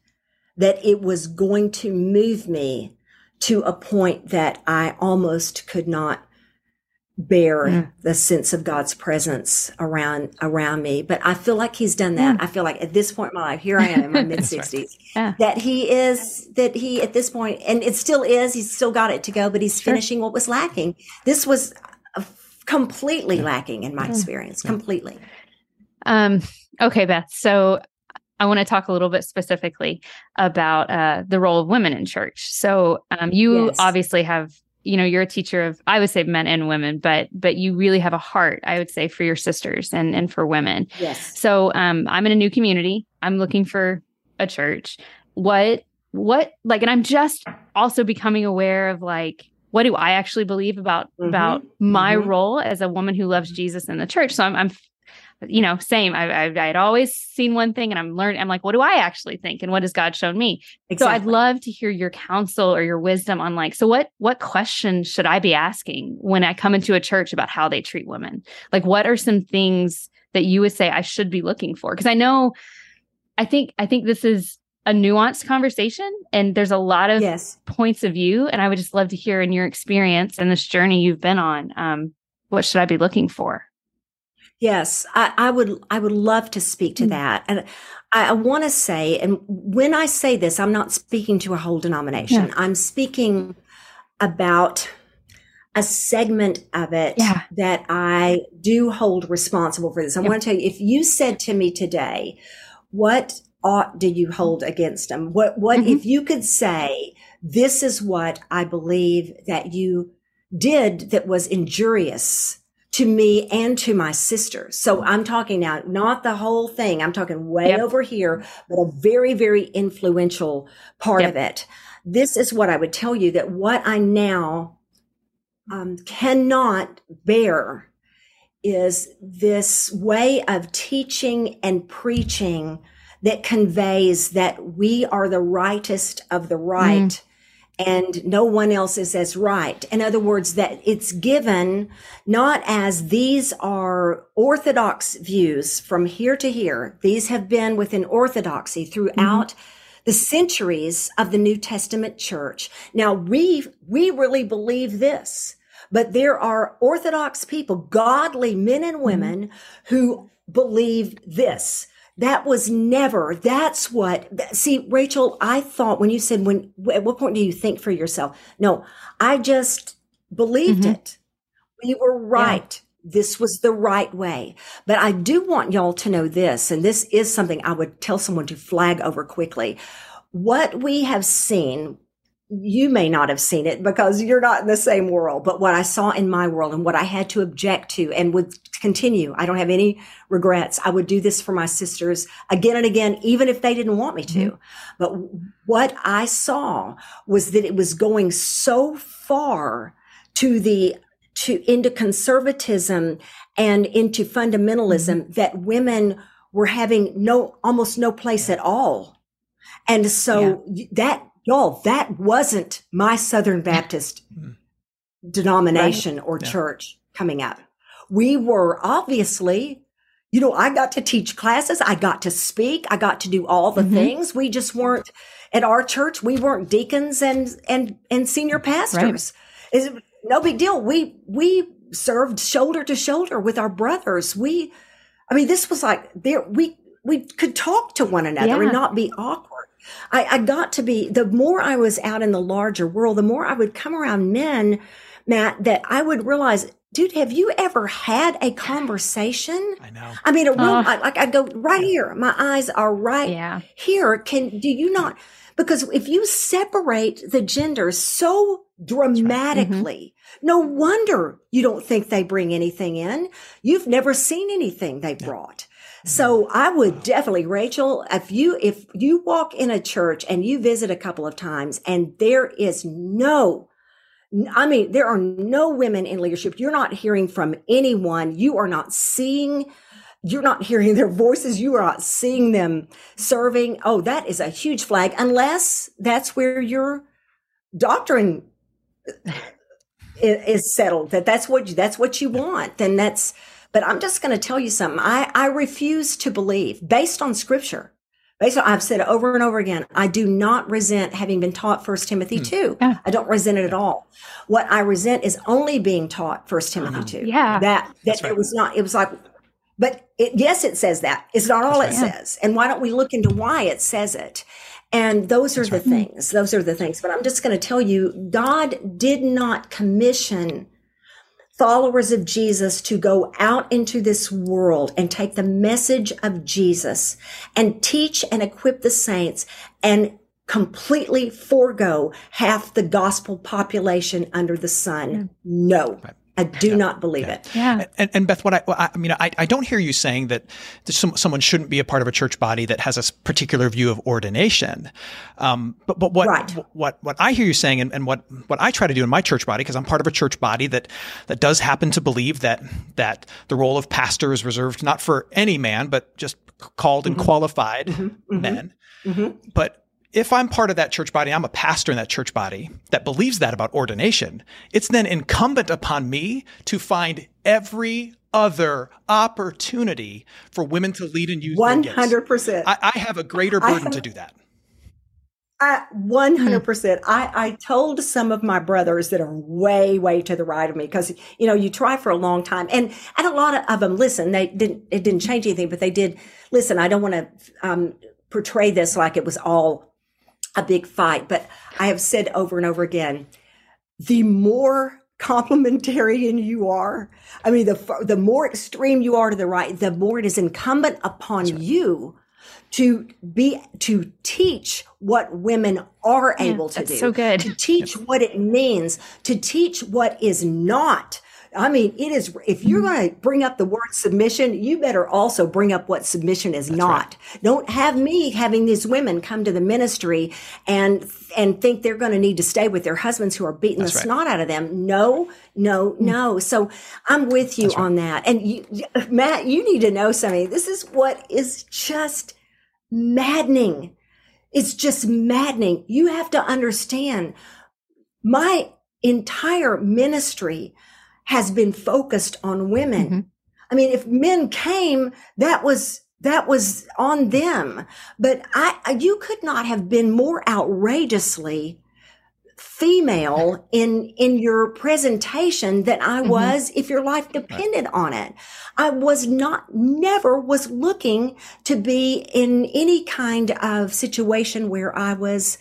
yeah. that it was going to move me to a point that I almost could not bear mm. the sense of God's presence around around me. But I feel like He's done that. Mm. I feel like at this point in my life, here I am in my [LAUGHS] mid sixties, yeah. that He is that He at this point, and it still is. He's still got it to go, but He's sure. finishing what was lacking. This was completely lacking in my mm. experience. Completely. Um. Okay, Beth. So I want to talk a little bit specifically about uh, the role of women in church. So, um, you yes. obviously have you know you're a teacher of i would say men and women but but you really have a heart i would say for your sisters and and for women yes so um i'm in a new community i'm looking for a church what what like and i'm just also becoming aware of like what do i actually believe about mm-hmm. about my mm-hmm. role as a woman who loves jesus in the church so i'm i'm you know, same. I, I had always seen one thing, and I'm learning. I'm like, what do I actually think, and what has God shown me? Exactly. So I'd love to hear your counsel or your wisdom on like, so what what questions should I be asking when I come into a church about how they treat women? Like, what are some things that you would say I should be looking for? Because I know, I think I think this is a nuanced conversation and there's a lot of yes. points of view and i would just love to hear in your experience and this journey you've been on um, what should i be looking for Yes, I, I, would. I would love to speak to mm-hmm. that, and I, I want to say, and when I say this, I'm not speaking to a whole denomination. Yeah. I'm speaking about a segment of it yeah. that I do hold responsible for this. I yeah. want to tell you, if you said to me today, "What ought do you hold against them?" What what mm-hmm. if you could say, "This is what I believe that you did that was injurious." To me and to my sister. So I'm talking now, not the whole thing. I'm talking way yep. over here, but a very, very influential part yep. of it. This is what I would tell you that what I now um, cannot bear is this way of teaching and preaching that conveys that we are the rightest of the right. Mm and no one else is as right. In other words, that it's given not as these are orthodox views from here to here. These have been within orthodoxy throughout mm-hmm. the centuries of the New Testament church. Now we, we really believe this, but there are orthodox people, godly men and women mm-hmm. who believe this that was never, that's what, see, Rachel, I thought when you said, when, at what point do you think for yourself? No, I just believed mm-hmm. it. We were right. Yeah. This was the right way. But I do want y'all to know this, and this is something I would tell someone to flag over quickly. What we have seen you may not have seen it because you're not in the same world, but what I saw in my world and what I had to object to and would continue. I don't have any regrets. I would do this for my sisters again and again, even if they didn't want me to. Mm-hmm. But what I saw was that it was going so far to the to into conservatism and into fundamentalism mm-hmm. that women were having no almost no place at all. And so yeah. that y'all, that wasn't my Southern Baptist mm-hmm. denomination right. or yeah. church coming up. We were obviously, you know, I got to teach classes. I got to speak. I got to do all the mm-hmm. things. We just weren't at our church. We weren't deacons and, and, and senior pastors. Right. no big deal. We, we served shoulder to shoulder with our brothers. We, I mean, this was like there, we, we could talk to one another yeah. and not be awkward. I, I got to be, the more I was out in the larger world, the more I would come around men, Matt, that I would realize dude, have you ever had a conversation? I know. I mean, a real, uh, I, like I go right here. My eyes are right yeah. here. Can, do you not? Because if you separate the genders so dramatically, mm-hmm. no wonder you don't think they bring anything in. You've never seen anything they brought. So mm-hmm. I would definitely, Rachel, if you, if you walk in a church and you visit a couple of times and there is no, I mean, there are no women in leadership. You're not hearing from anyone. You are not seeing, you're not hearing their voices. You are not seeing them serving. Oh, that is a huge flag, unless that's where your doctrine is settled, that that's what you, that's what you want. Then that's, but I'm just going to tell you something. I, I refuse to believe based on scripture. Based on, I've said over and over again, I do not resent having been taught First Timothy hmm. 2. Yeah. I don't resent it at all. What I resent is only being taught First Timothy uh-huh. 2. Yeah. That, that right. it was not, it was like, but it, yes, it says that. It's not all That's it right. says. And why don't we look into why it says it? And those are That's the right. things. Those are the things. But I'm just going to tell you, God did not commission followers of Jesus to go out into this world and take the message of Jesus and teach and equip the saints and completely forego half the gospel population under the sun. No. Right. I do yeah. not believe yeah. it. Yeah. And, and Beth, what I, I mean, I, I don't hear you saying that some, someone shouldn't be a part of a church body that has a particular view of ordination. Um, but, but what, right. what, what I hear you saying and, and what, what I try to do in my church body, because I'm part of a church body that, that does happen to believe that, that the role of pastor is reserved not for any man, but just called and mm-hmm. qualified mm-hmm. mm-hmm. men. Mm-hmm. But if I'm part of that church body, I'm a pastor in that church body that believes that about ordination, it's then incumbent upon me to find every other opportunity for women to lead and use 100%. I, I, have a greater burden have, to do that. I, 100%. I, I told some of my brothers that are way, way to the right of me because, you know, you try for a long time and, and a lot of, of them listen, they didn't, it didn't change anything, but they did listen. I don't want to, um, portray this like it was all a big fight. But I have said over and over again, the more complementarian you are, I mean, the the more extreme you are to the right, the more it is incumbent upon right. you to be to teach what women are yeah, able to do. So good. To teach yep. what it means, to teach what is not I mean, it is, if you're going to bring up the word submission, you better also bring up what submission is That's not. Right. Don't have me having these women come to the ministry and, and think they're going to need to stay with their husbands who are beating That's the right. snot out of them. No, no, no. So I'm with you right. on that. And you, Matt, you need to know something. This is what is just maddening. It's just maddening. You have to understand my entire ministry has been focused on women. Mm-hmm. I mean, if men came, that was that was on them. But I, you could not have been more outrageously female [LAUGHS] in in your presentation than I mm-hmm. was if your life depended on it. I was not never was looking to be in any kind of situation where I was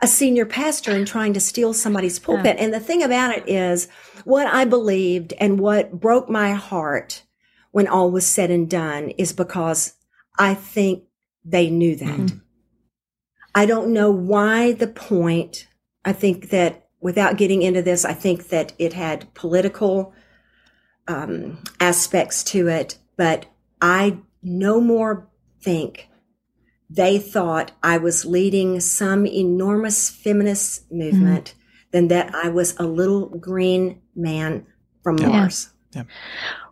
a senior pastor and trying to steal somebody's pulpit. And the thing about it is what I believed and what broke my heart when all was said and done is because I think they knew that. Mm-hmm. I don't know why the point. I think that without getting into this, I think that it had political um, aspects to it, but I no more think they thought I was leading some enormous feminist movement mm-hmm. than that I was a little green man from yeah. Mars. Yeah.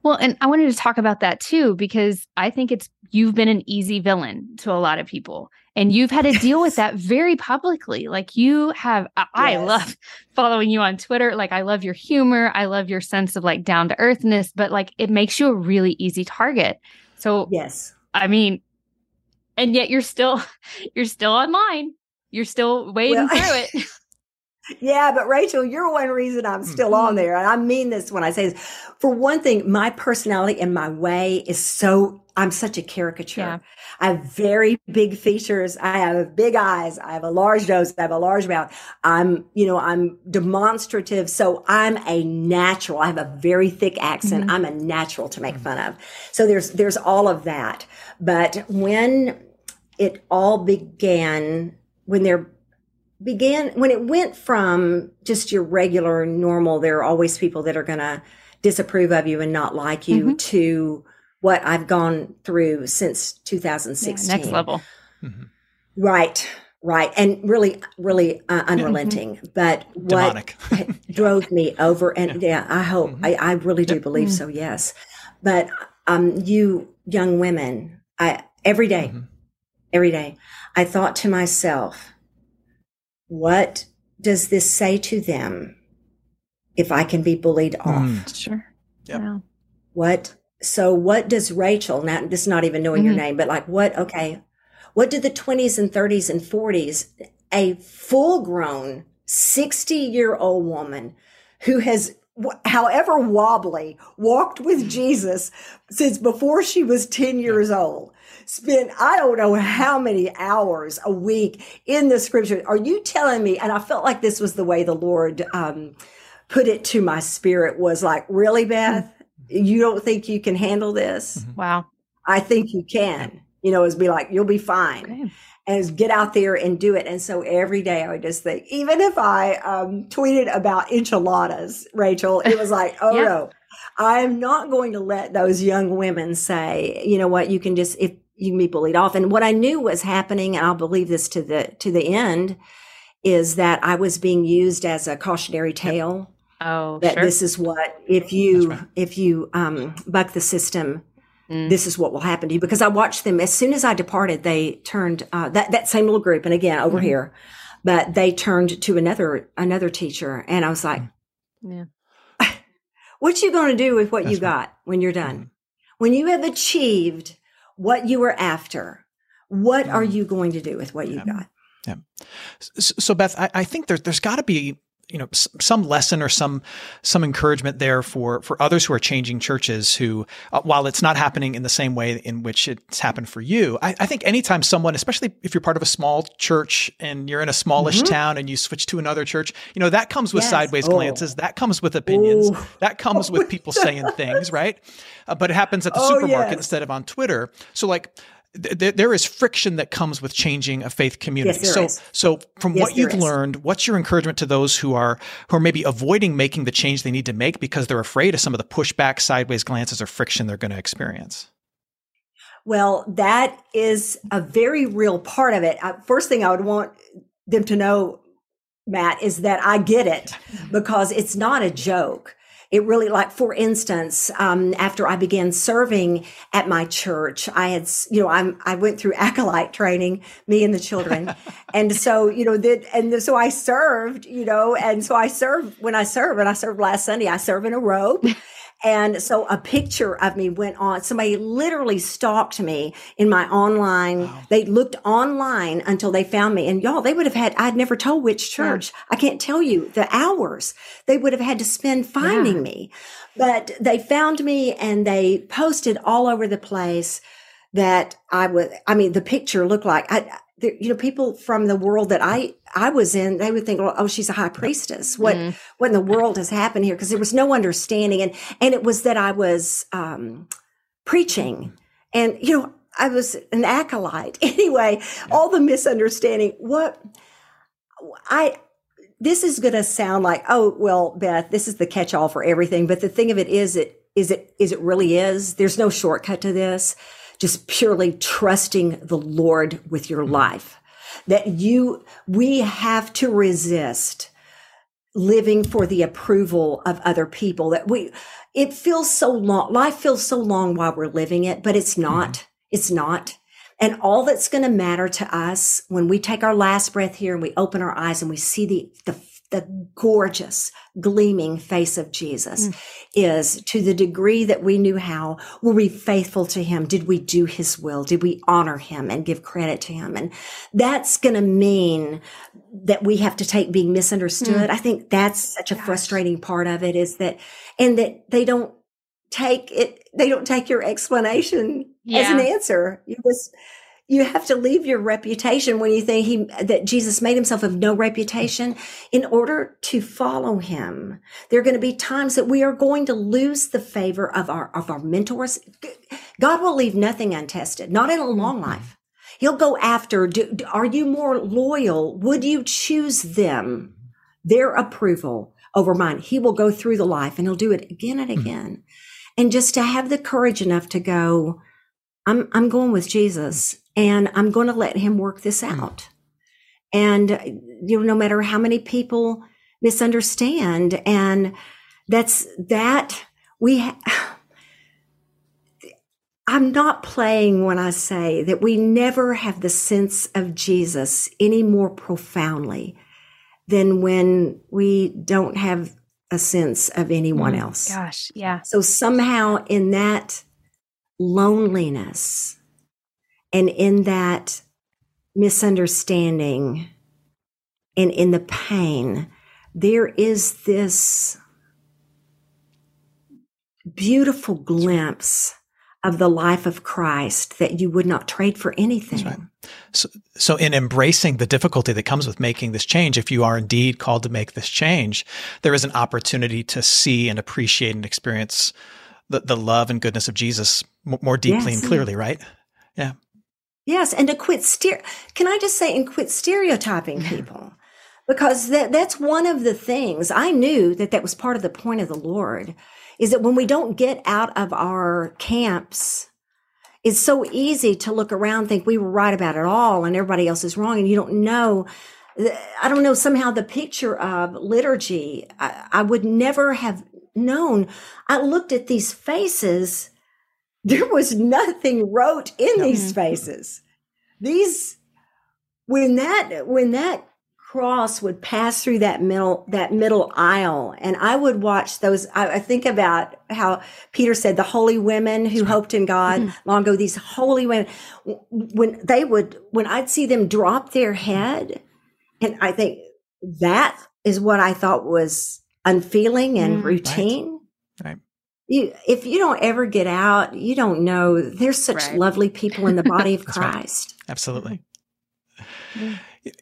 Well, and I wanted to talk about that too, because I think it's you've been an easy villain to a lot of people. And you've had to deal with [LAUGHS] that very publicly. Like you have, I, yes. I love following you on Twitter. Like I love your humor. I love your sense of like down to earthness, but like it makes you a really easy target. So, yes. I mean, and yet you're still [LAUGHS] you're still online you're still wading well, through it [LAUGHS] Yeah, but Rachel, you're one reason I'm still on mm-hmm. there. And I mean this when I say this. For one thing, my personality and my way is so, I'm such a caricature. Yeah. I have very big features. I have big eyes. I have a large nose. I have a large mouth. I'm, you know, I'm demonstrative. So I'm a natural. I have a very thick accent. Mm-hmm. I'm a natural to make fun of. So there's, there's all of that. But when it all began, when there began, when it went from just your regular normal, there are always people that are going to disapprove of you and not like you mm-hmm. to what I've gone through since 2016. Yeah, next level. Mm-hmm. Right. Right. And really, really uh, unrelenting. Mm-hmm. But what [LAUGHS] drove me over, and yeah, yeah I hope, mm-hmm. I, I, really do believe so, mm-hmm. yes. But um, you young women, I every day, mm-hmm. Every day, I thought to myself, what does this say to them if I can be bullied off? Mm. Sure. Yep. Yeah. What so what does Rachel, now this is not even knowing mm-hmm. your name, but like what, okay, what did the 20s and 30s and 40s, a full grown 60 year old woman who has, however wobbly, walked with mm-hmm. Jesus since before she was 10 years old, spent, I don't know how many hours a week in the scripture. Are you telling me? And I felt like this was the way the Lord, um, put it to my spirit was like, really, Beth? you don't think you can handle this? Mm-hmm. Wow. I think you can. You know, is be like, you'll be fine. Okay. And get out there and do it. And so every day I would just think, even if I um, tweeted about enchiladas, Rachel, it was like, [LAUGHS] oh yeah. no, I'm not going to let those young women say, you know what, you can just, if you can be bullied off. And what I knew was happening, and I'll believe this to the, to the end, is that I was being used as a cautionary tale. Oh, that sure. this is what if you right. if you um, buck the system, mm. this is what will happen to you. Because I watched them as soon as I departed, they turned uh, that that same little group, and again over mm-hmm. here, but they turned to another another teacher, and I was like, yeah, [LAUGHS] what you going to do with what That's you got when you're done? Mm-hmm. When you have achieved what you were after, what are mm. you going to do with what you got? Yeah. So, Beth, I, I think there, there's got to be you know some lesson or some some encouragement there for for others who are changing churches who uh, while it's not happening in the same way in which it's happened for you I, I, think anytime someone especially if you're part of a small church and you're in a smallish mm-hmm. town and you switch to another church you know that comes with yes. sideways oh. glances that comes with opinions Ooh. that comes [LAUGHS] with people saying things right uh, but it happens at the oh, supermarket yes. instead of on twitter so like th- there is friction that comes with changing a faith community. Yes, so, is. so from yes, what you've is. learned, what's your encouragement to those who are who are maybe avoiding making the change they need to make because they're afraid of some of the pushback, sideways glances, or friction they're going to experience? Well, that is a very real part of it. Uh, first thing I would want them to know, Matt, is that I get it [LAUGHS] because it's not a joke it really like for instance um, after i began serving at my church i had you know i'm i went through [LAUGHS] acolyte training me and the children. And so you know that and so i served you know and so i served when i served and i served last sunday i serve in a robe and so a picture of me went on. Somebody literally stalked me in my online. Wow. They looked online until they found me. And y'all, they would have had, I'd never told which church. Yeah. I can't tell you the hours they would have had to spend finding yeah. me. But they found me and they posted all over the place that I would, I mean, the picture looked like I, you know, people from the world that I I was in, they would think, "Oh, she's a high priestess." What mm. what in the world has happened here? Because there was no understanding, and and it was that I was um, preaching, and you know, I was an acolyte. [LAUGHS] Anyway, all the misunderstanding. What I this is going to sound like, oh well, Beth, this is the catch all for everything. But the thing of it is, it is it is it really is. There's no shortcut to this just purely trusting the Lord with your mm-hmm. life. That you, we have to resist living for the approval of other people that we, it feels so long, life feels so long while we're living it, but it's not. Mm-hmm. It's not. And all that's going to matter to us when we take our last breath here and we open our eyes and we see the, the the gorgeous, gleaming face of Jesus mm. is to the degree that we knew how, were we faithful to him? Did we do his will? Did we honor him and give credit to him? And that's going to mean that we have to take being misunderstood. Mm. I think that's such a Gosh. frustrating part of it is that, and that they don't take it, they don't take your explanation yeah. as an answer. You just, you have to leave your reputation when you think he that Jesus made himself of no reputation in order to follow him. There are going to be times that we are going to lose the favor of our of our mentors. God will leave nothing untested, not in a long mm-hmm. life. He'll go after do, are you more loyal? Would you choose them their approval over mine? He will go through the life and he'll do it again and mm-hmm. again. And just to have the courage enough to go I'm I'm going with Jesus and I'm going to let him work this hmm. out. And you know, no matter how many people misunderstand, and that's that we. Ha- [SIGHS] I'm not playing when I say that we never have the sense of Jesus any more profoundly than when we don't have a sense of anyone mm, else. Gosh, yeah. So somehow in that loneliness, and in that misunderstanding and in the pain, there is this beautiful glimpse of the life of Christ that you would not trade for anything. Right. So, so in embracing the difficulty that comes with making this change, if you are indeed called to make this change, there is an opportunity to see and appreciate and experience the, the love and goodness of Jesus more deeply yes. and clearly, right? Yeah. Yes, and to quit steer. Can I just say, and quit stereotyping people, because that that's one of the things I knew that that was part of the point of the Lord, is that when we don't get out of our camps, it's so easy to look around, think we were right about it all, and everybody else is wrong, and you don't know. I don't know. Somehow the picture of liturgy, I, I would never have known. I looked at these faces there was nothing wrote in these faces. These, when that, when that cross would pass through that middle, that middle aisle, and I would watch those, I, I think about how Peter said, the holy women who hoped in God mm-hmm. long ago, these holy women, when they would, when I'd see them drop their head, and I think that is what I thought was unfeeling and mm, routine. Right. right you if you don't ever get out you don't know there's such right. lovely people in the body of [LAUGHS] christ right. absolutely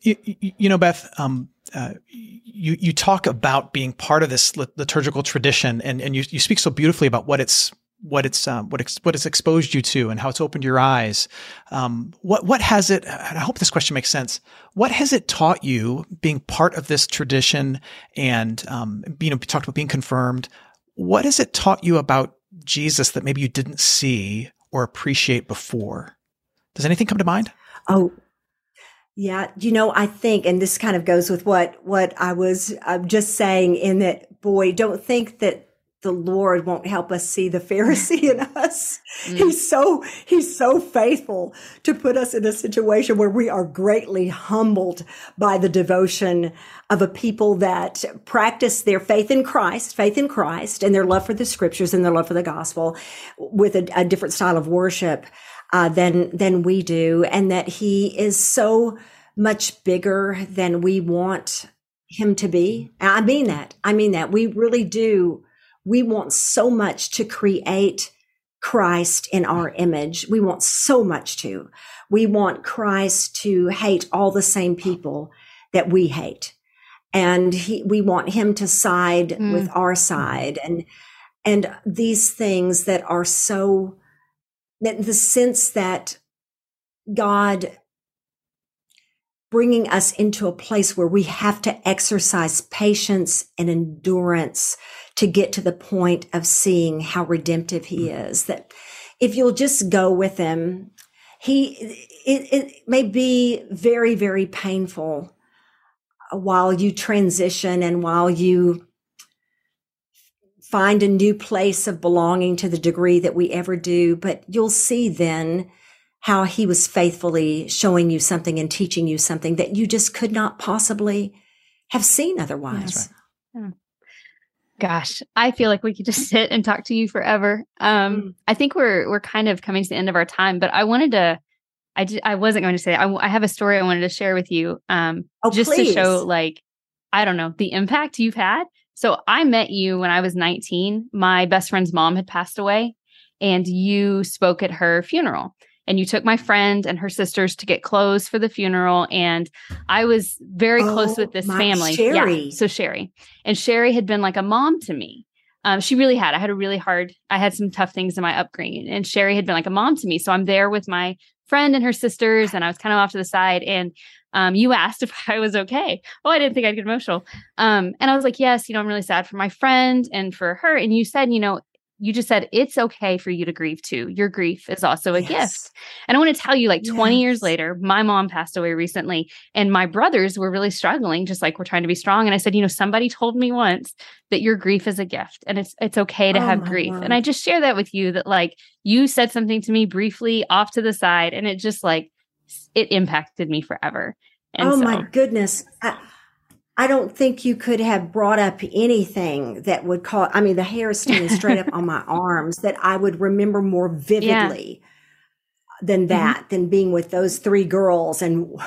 you, you, you, know beth um, uh, you you talk about being part of this liturgical tradition and and you, you speak so beautifully about what it's what it's um, what it's what it's exposed you to and how it's opened your eyes. Um, what what has it? I hope this question makes sense. What has it taught you being part of this tradition and um, you know talked about being confirmed? What has it taught you about Jesus that maybe you didn't see or appreciate before? Does anything come to mind? Oh, yeah. You know, I think, and this kind of goes with what, what I was uh, just saying in that, boy, don't think that the Lord won't help us see the Pharisee in [LAUGHS] us. Mm. He's so, he's so faithful to put us in a situation where we are greatly humbled by the devotion of a people that practice their faith in Christ, faith in Christ and their love for the scriptures and their love for the gospel with a, a different style of worship, uh, than, than we do. And that he is so much bigger than we want him to be. I mean that. I mean that. We really do we want so much to create Christ in our image. We want so much to. We want Christ to hate all the same people that we hate. And he, we want him to side mm. with our side and, and these things that are so, that the sense that God bringing us into a place where we have to exercise patience and endurance to get to the point of seeing how redemptive he mm. is. That if you'll just go with him, he, it, it may be very, very painful while you transition and while you find a new place of belonging to the degree that we ever do. But you'll see then how he was faithfully showing you something and teaching you something that you just could not possibly have seen otherwise. Right. Gosh, I feel like we could just [LAUGHS] sit and talk to you forever. Um, mm. I think we're we're kind of coming to the end of our time, but I wanted to. I did, I wasn't going to say. I, I have a story I wanted to share with you. Um, oh, just please. to show like I don't know the impact you've had. So I met you when I was 19. My best friend's mom had passed away, and you spoke at her funeral and you took my friend and her sisters to get clothes for the funeral and i was very oh, close with this family Sherry. yeah so sherry and sherry had been like a mom to me um, she really had i had a really hard i had some tough things in my upbringing and sherry had been like a mom to me so i'm there with my friend and her sisters and i was kind of off to the side and um, you asked [LAUGHS] if I was okay. Oh, I didn't think I'd get emotional. Um, and I was like, yes, you know, I'm really sad for my friend and for her. And you said, you know, you just said it's okay for you to grieve too. Your grief is also a yes. gift. And I want to tell you, like yes. 20 years later, my mom passed away recently, and my brothers were really struggling, just like we're trying to be strong. And I said, you know, somebody told me once that your grief is a gift and it's it's okay to oh have grief. Word. And I just share that with you that like you said something to me briefly off to the side, and it just like it impacted me forever. And oh so, my goodness. I- I don't think you could have brought up anything that would call, I mean, the hair is standing straight up [LAUGHS] on my arms that I would remember more vividly yeah. than mm-hmm. that, mm-hmm. than being with those three girls and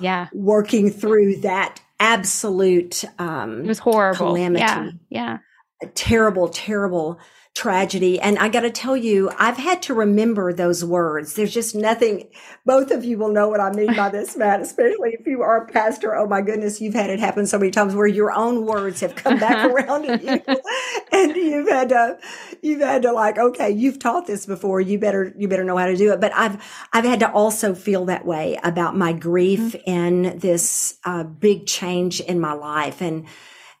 yeah, working through that absolute, um, it was horrible. Calamity. Yeah. Yeah. Terrible, terrible tragedy. And I got to tell you, I've had to remember those words. There's just nothing, both of you will know what I mean by this, [LAUGHS] Matt, especially if you are a pastor. Oh my goodness, you've had it happen so many times where your own words have come back [LAUGHS] around at you [LAUGHS] and you've had to, you've had to like, okay, you've taught this before. You better, you better know how to do it. But I've, I've had to also feel that way about my grief mm-hmm. and this uh, big change in my life and,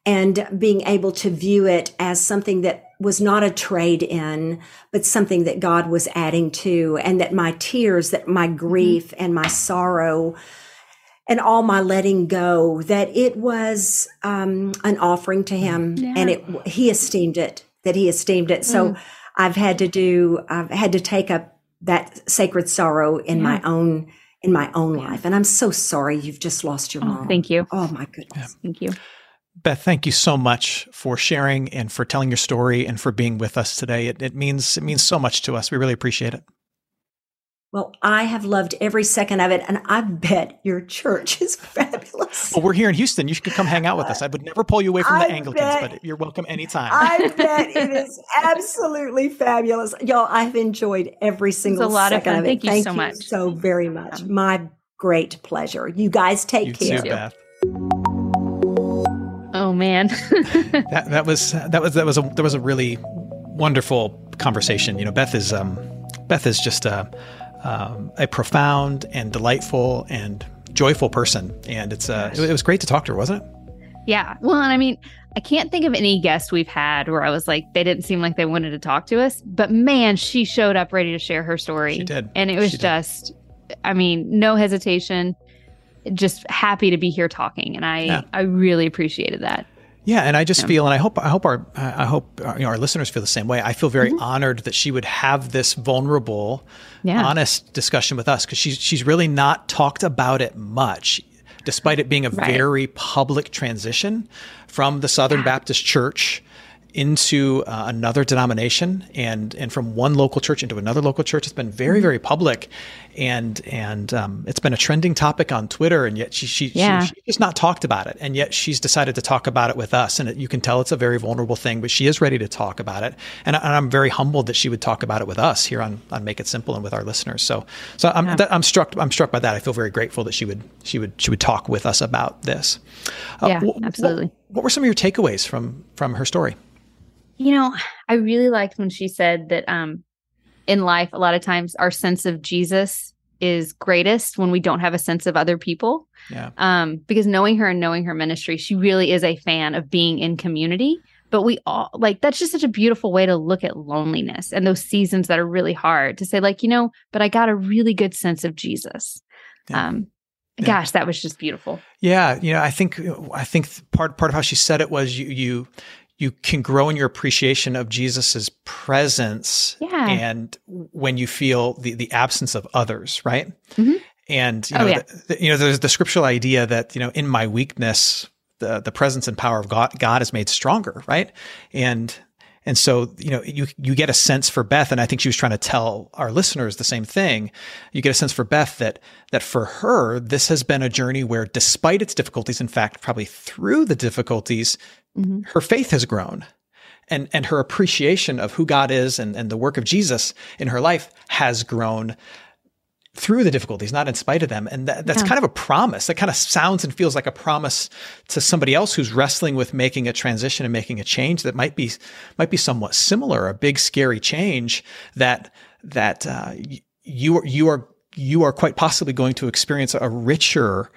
and being able to view it as something that was not a trade in, but something that God was adding to, and that my tears, that my mm-hmm. grief mm-hmm. and my sorrow and all my letting go, that it was um, an offering to Him, yeah. and it He esteemed it. That He esteemed it. So mm. I've had to do. I've had to take up that sacred sorrow in yeah. my own in my own life, and I'm so sorry you've just lost your oh, mom. Thank you. Oh my goodness. Yeah. Thank you. Beth, thank you so much for sharing and for telling your story and for being with us today. It, it means it means so much to us. We really appreciate it. Well, I have loved every second of it, and I bet your church is [LAUGHS] fabulous. Well, we're here in Houston. You should come hang out with us. I would never pull you away from I the Anglicans, bet, but you're welcome anytime. I bet it [LAUGHS] is absolutely fabulous, y'all. I've enjoyed every single it's a lot second of, fun. of it. Thank you Thank so you much. so very much. My great pleasure. You guys take you care. Too, Beth. Oh man, [LAUGHS] that that was that was that was a there was a really wonderful conversation. You know, Beth is um, Beth is just a um, a profound and delightful and joyful person, and it's uh, it, it was great to talk to her, wasn't it? Yeah. Well, and I mean, I can't think of any guests we've had where I was like, they didn't seem like they wanted to talk to us. But man, she showed up ready to share her story. She did. And it was she just, did. I mean, no hesitation just happy to be here talking, and I yeah. I really appreciated that. Yeah, and I just yeah. feel, and I hope, I hope our, I hope our, you know, our listeners feel the same way. I feel very mm-hmm. honored that she would have this vulnerable, yeah. honest discussion with us because she's she's really not talked about it much, despite it being a right. very public transition from the Southern. Baptist Church into uh, another denomination and and from one local church into another local church. It's been very mm-hmm. very public, and and um, it's been a trending topic on Twitter. And yet she she, yeah. she she's not talked about it, and yet she's decided to talk about it with us. And it, you can tell it's a very vulnerable thing, but she is ready to talk about it. And, and, I'm very humbled that she would talk about it with us here on on Make It Simple and with our listeners. So so I'm yeah. that, I'm struck I'm struck by that. I feel very grateful that she would she would she would talk with us about this. Uh, yeah, absolutely. What, what were some of your takeaways from from her story? You know, I really liked when she said that um, in life, a lot of times our sense of Jesus is greatest when we don't have a sense of other people. Yeah. Um, because knowing her and knowing her ministry, she really is a fan of being in community. But we all like that's just such a beautiful way to look at loneliness and those seasons that are really hard to say, like, you know, but I got a really good sense of Jesus. Yeah. Um, yeah. gosh, that was just beautiful. Yeah, you know, I think I think part part of how she said it was you you you can grow in your appreciation of Jesus's presence yeah. and when you feel the, the absence of others, right? Mm-hmm. And you oh, know, yeah. the, the, you know, there's the scriptural idea that you know, in my weakness, the the presence and power of God God is made stronger, right? And and so, you know, you, you get a sense for Beth, and I think she was trying to tell our listeners the same thing. You get a sense for Beth that, that for her, this has been a journey where despite its difficulties, in fact, probably through the difficulties, mm-hmm. her faith has grown. And, and her appreciation of who God is and, and the work of Jesus in her life has grown through the difficulties, not in spite of them. And that, that's yeah. kind of a promise. That kind of sounds and feels like a promise to somebody else who's wrestling with making a transition and making a change that might be might be somewhat similar, a big scary change that that uh, you you are you are quite possibly going to experience a richer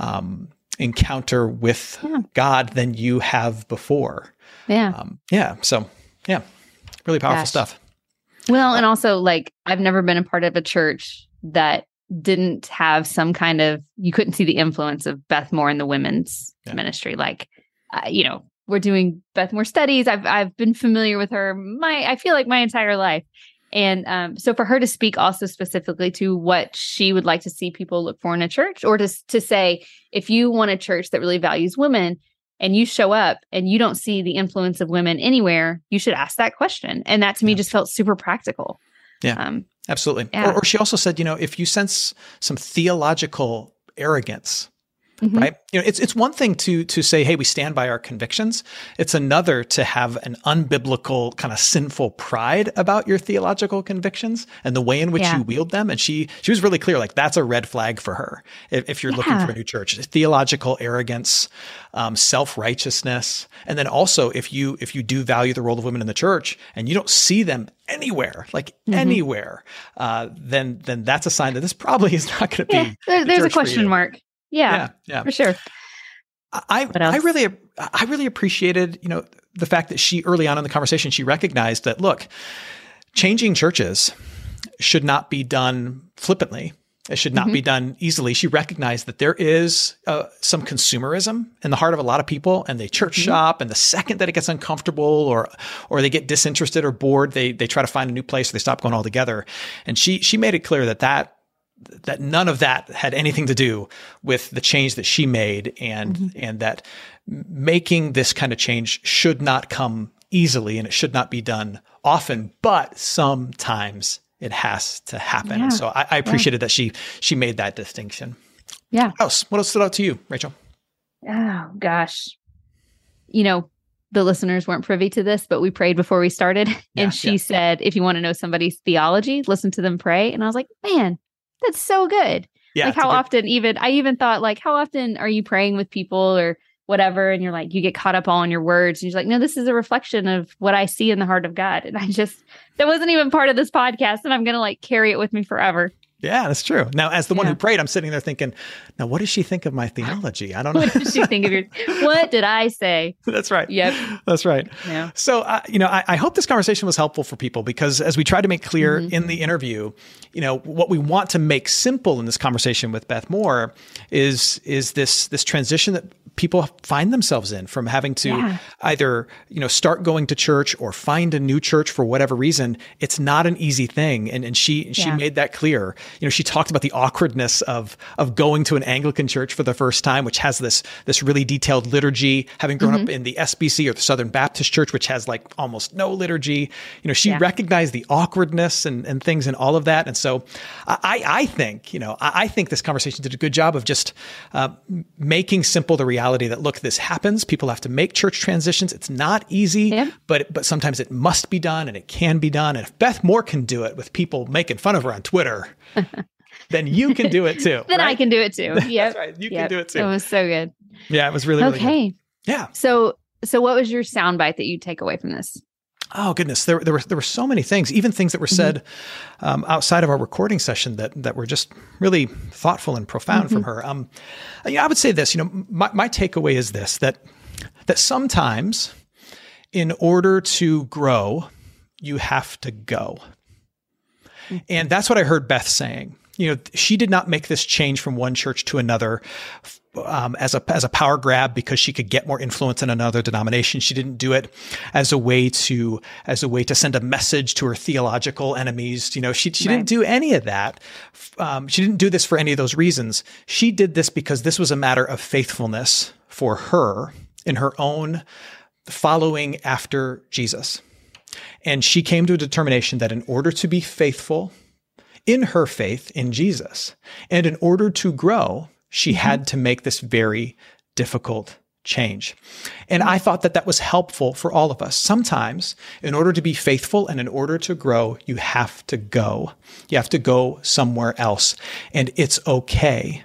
um, encounter with yeah. God than you have before. Yeah. Um, yeah. So yeah, really powerful Gosh. stuff. Well, and also like I've never been a part of a church that didn't have some kind of you couldn't see the influence of Beth Moore in the women's yeah. ministry like uh, you know we're doing Beth Moore studies I've I've been familiar with her my I feel like my entire life and um, so for her to speak also specifically to what she would like to see people look for in a church or to to say if you want a church that really values women and you show up and you don't see the influence of women anywhere you should ask that question and that to me just felt super practical yeah um, Absolutely. Yeah. Or, or, she also said, you know, if you sense some theological arrogance, mm-hmm. right? You know, it's it's one thing to to say, hey, we stand by our convictions. It's another to have an unbiblical kind of sinful pride about your theological convictions and the way in which yeah. you wield them. And she she was really clear, like that's a red flag for her if, if you're yeah. looking for a new church. Theological arrogance, um, self righteousness, and then also if you if you do value the role of women in the church and you don't see them anywhere, like mm-hmm. anywhere, uh, then then that's a sign that this probably is not going to yeah, be. There, there's a question mark. Yeah, yeah, yeah, for sure. I I really I really appreciated you know the fact that she early on in the conversation she recognized that look, changing churches should not be done flippantly. It should not mm-hmm. be done easily. She recognized that there is uh, some consumerism in the heart of a lot of people, and they church mm-hmm. shop. And the second that it gets uncomfortable, or or they get disinterested or bored, they they try to find a new place. Or they stop going altogether. And she she made it clear that that that none of that had anything to do with the change that she made and mm-hmm. and that making this kind of change should not come easily and it should not be done often but sometimes it has to happen yeah. so I, I appreciated yeah. that she she made that distinction yeah what else what else stood out to you rachel oh gosh you know the listeners weren't privy to this, but we prayed before we started. Yeah, and she yeah. said, if you want to know somebody's theology, listen to them pray. And I was like, man, that's so good. Yeah, like how good... often even I even thought like how often are you praying with people or whatever and you're like you get caught up all in your words and you're like no this is a reflection of what I see in the heart of God and I just that wasn't even part of this podcast and I'm going to like carry it with me forever. Yeah, that's true. Now, as the one who prayed, I'm sitting there thinking, now what does she think of my theology? I don't [LAUGHS] know. what does she think of your? [LAUGHS] What did I say? that's right. Yep. That's right. Yeah. So, uh, you know, I, I, hope this conversation was helpful for people because as we tried to make clear mm-hmm. in the interview, you know, what we want to make simple in this conversation with Beth Moore is is this this transition that people find themselves in from having to yeah. either you know start going to church or find a new church for whatever reason it's not an easy thing and and she yeah. she made that clear you know she talked about the awkwardness of of going to an Anglican church for the first time which has this this really detailed liturgy having grown mm-hmm. up in the SBC or the Southern Baptist Church which has like almost no liturgy you know she yeah. recognized the awkwardness and and things and all of that and so I I think you know I, I think this conversation did a good job of just uh, making simple the reality that look, this happens. People have to make church transitions. It's not easy, yeah. but but sometimes it must be done and it can be done. And if Beth Moore can do it with people making fun of her on Twitter, then you can do it too. [LAUGHS] then right? I can do it too. Yeah, [LAUGHS] That's right. You yep. can do it too. It was so good. Yeah, it was really, really okay. Good. Yeah. So so what was your soundbite that you take away from this? Oh goodness, there, there were there were so many things, even things that were said mm-hmm. um, outside of our recording session that that were just really thoughtful and profound mm-hmm. from her. Um, you know, I would say this. You know, my my takeaway is this: that that sometimes, in order to grow, you have to go. And that's what I heard Beth saying. You know, she did not make this change from one church to another um, as a as a power grab because she could get more influence in another denomination. She didn't do it as a way to as a way to send a message to her theological enemies. You know, she she right. didn't do any of that. Um, she didn't do this for any of those reasons. She did this because this was a matter of faithfulness for her in her own following after Jesus. And she came to a determination that in order to be faithful in her faith in Jesus, and in order to grow, she mm-hmm. had to make this very difficult change. And I thought that that was helpful for all of us. Sometimes, in order to be faithful and in order to grow, you have to go. You have to go somewhere else. And it's okay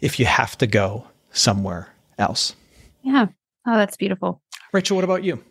if you have to go somewhere else. Yeah. Oh, that's beautiful. Rachel, what about you?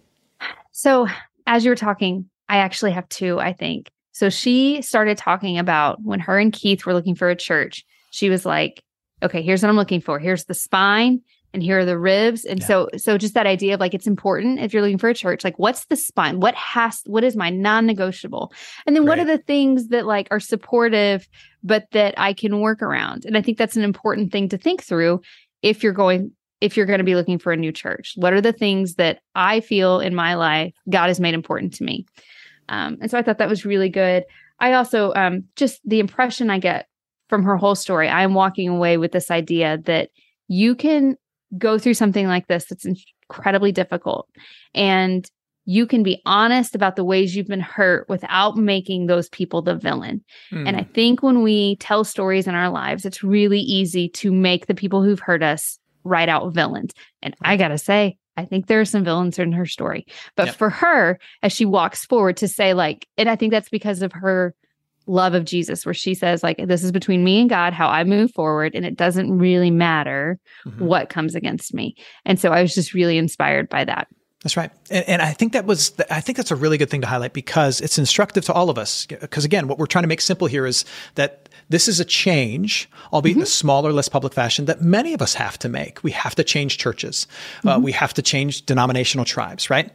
So, as you were talking, I actually have two, I think. So, she started talking about when her and Keith were looking for a church, she was like, okay, here's what I'm looking for. Here's the spine and here are the ribs and yeah. so so just that idea of like it's important if you're looking for a church like what's the spine what has what is my non-negotiable and then right. what are the things that like are supportive but that i can work around and i think that's an important thing to think through if you're going if you're going to be looking for a new church what are the things that i feel in my life god has made important to me um, and so i thought that was really good i also um, just the impression i get from her whole story i'm walking away with this idea that you can go through something like this that's incredibly difficult and you can be honest about the ways you've been hurt without making those people the villain. Mm. And I hmm. think when we tell stories in our lives, it's really easy to make the people who've hurt us write out villains. And I got to say, I think there are some villains in her story. But yep. for her, as she walks forward to say, like, and I think that's because of her love of Jesus, where she says, like, this is between me and God, how I move forward, and it doesn't really matter mm-hmm. what comes against me. And so I was just really inspired by that. That's right. And, and, I think that was, I think that's a really good thing to highlight because it's instructive to all of us. Because again, what we're trying to make simple here is that this is a change, albeit mm-hmm. in a mm-hmm. smaller, less public fashion, that many of us have to make. We have to change churches. Uh, mm-hmm. Uh, we have to change denominational tribes, right?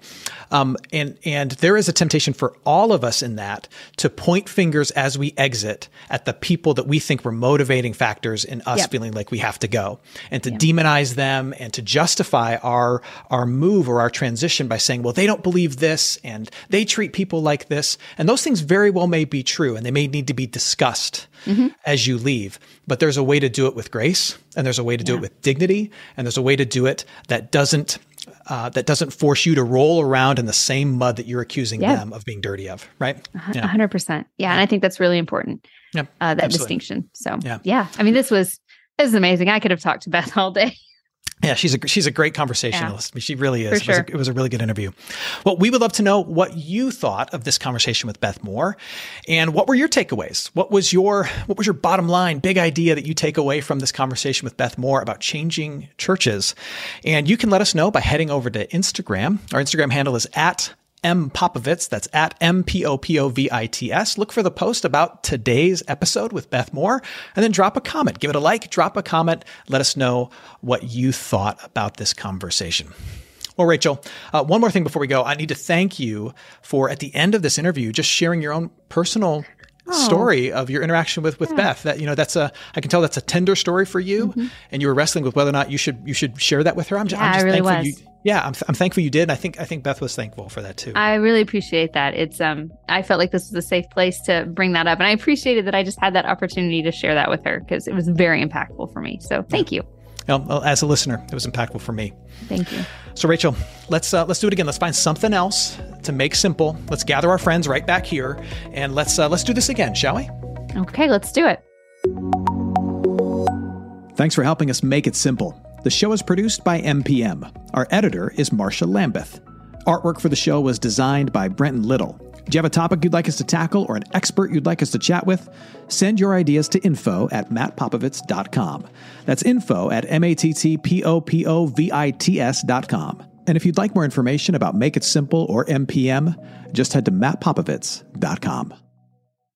Um, and and there is a temptation for all of us in that to point fingers as we exit at the people that we think were motivating factors in us yep. feeling like we have to go, and to demonize them and to justify our our move or our transition by saying, well, they don't believe this and they treat people like this, and those things very well may be true, and they may need to be discussed mm-hmm. As you leave. But there's a way to do it with grace, and there's a way to do yeah. it with dignity, and there's a way to do it that doesn't uh, that doesn't force you to roll around in the same mud that you're accusing yeah. them of being dirty of, right? A hundred percent. Yeah, and I think that's really important. Yeah, uh, that absolutely. distinction. So yeah. yeah, I mean, this was this is amazing. I could have talked to Beth all day. Yeah, she's a she's a great conversationalist. Yeah, she really is. Sure. It, was a, it was a really good interview. Well, we would love to know what you thought of this conversation with Beth Moore, and what were your takeaways? What was your what was your bottom line, big idea that you take away from this conversation with Beth Moore about changing churches? And you can let us know by heading over to Instagram. Our Instagram handle is at M Popovits. That's at M P O P O V I T S. Look for the post about today's episode with Beth Moore and then drop a comment. Give it a like, drop a comment. Let us know what you thought about this conversation. Well, Rachel, uh, one more thing before we go. I need to thank you for at the end of this interview just sharing your own personal oh. story of your interaction with with yeah. Beth. That you know, that's a I can tell that's a tender story for you, mm-hmm. and you were wrestling with whether or not you should you should share that with her. I'm just, yeah, I'm just really thankful was. you. Yeah, I'm, I'm thankful you did. And I think I think Beth was thankful for that too. I really appreciate that. It's um I felt like this was a safe place to bring that up, and I appreciated that I just had that opportunity to share that with her because it was very impactful for me. So thank yeah. you. Well, as a listener, it was impactful for me. Thank you. So, Rachel, let's uh, let's do it again. Let's find something else to make simple. Let's gather our friends right back here, and let's uh, let's do this again, shall we? Okay, let's do it. Thanks for helping us make it simple. The show is produced by MPM. Our editor is Marsha Lambeth. Artwork for the show was designed by Brenton Little. Do you have a topic you'd like us to tackle or an expert you'd like us to chat with? Send your ideas to info at mattpopovits.com. That's info at M-A-T-T-P-O-P-O-V-I-T-S.com. And if you'd like more information about Make It Simple or MPM, just head to mattpopovits.com.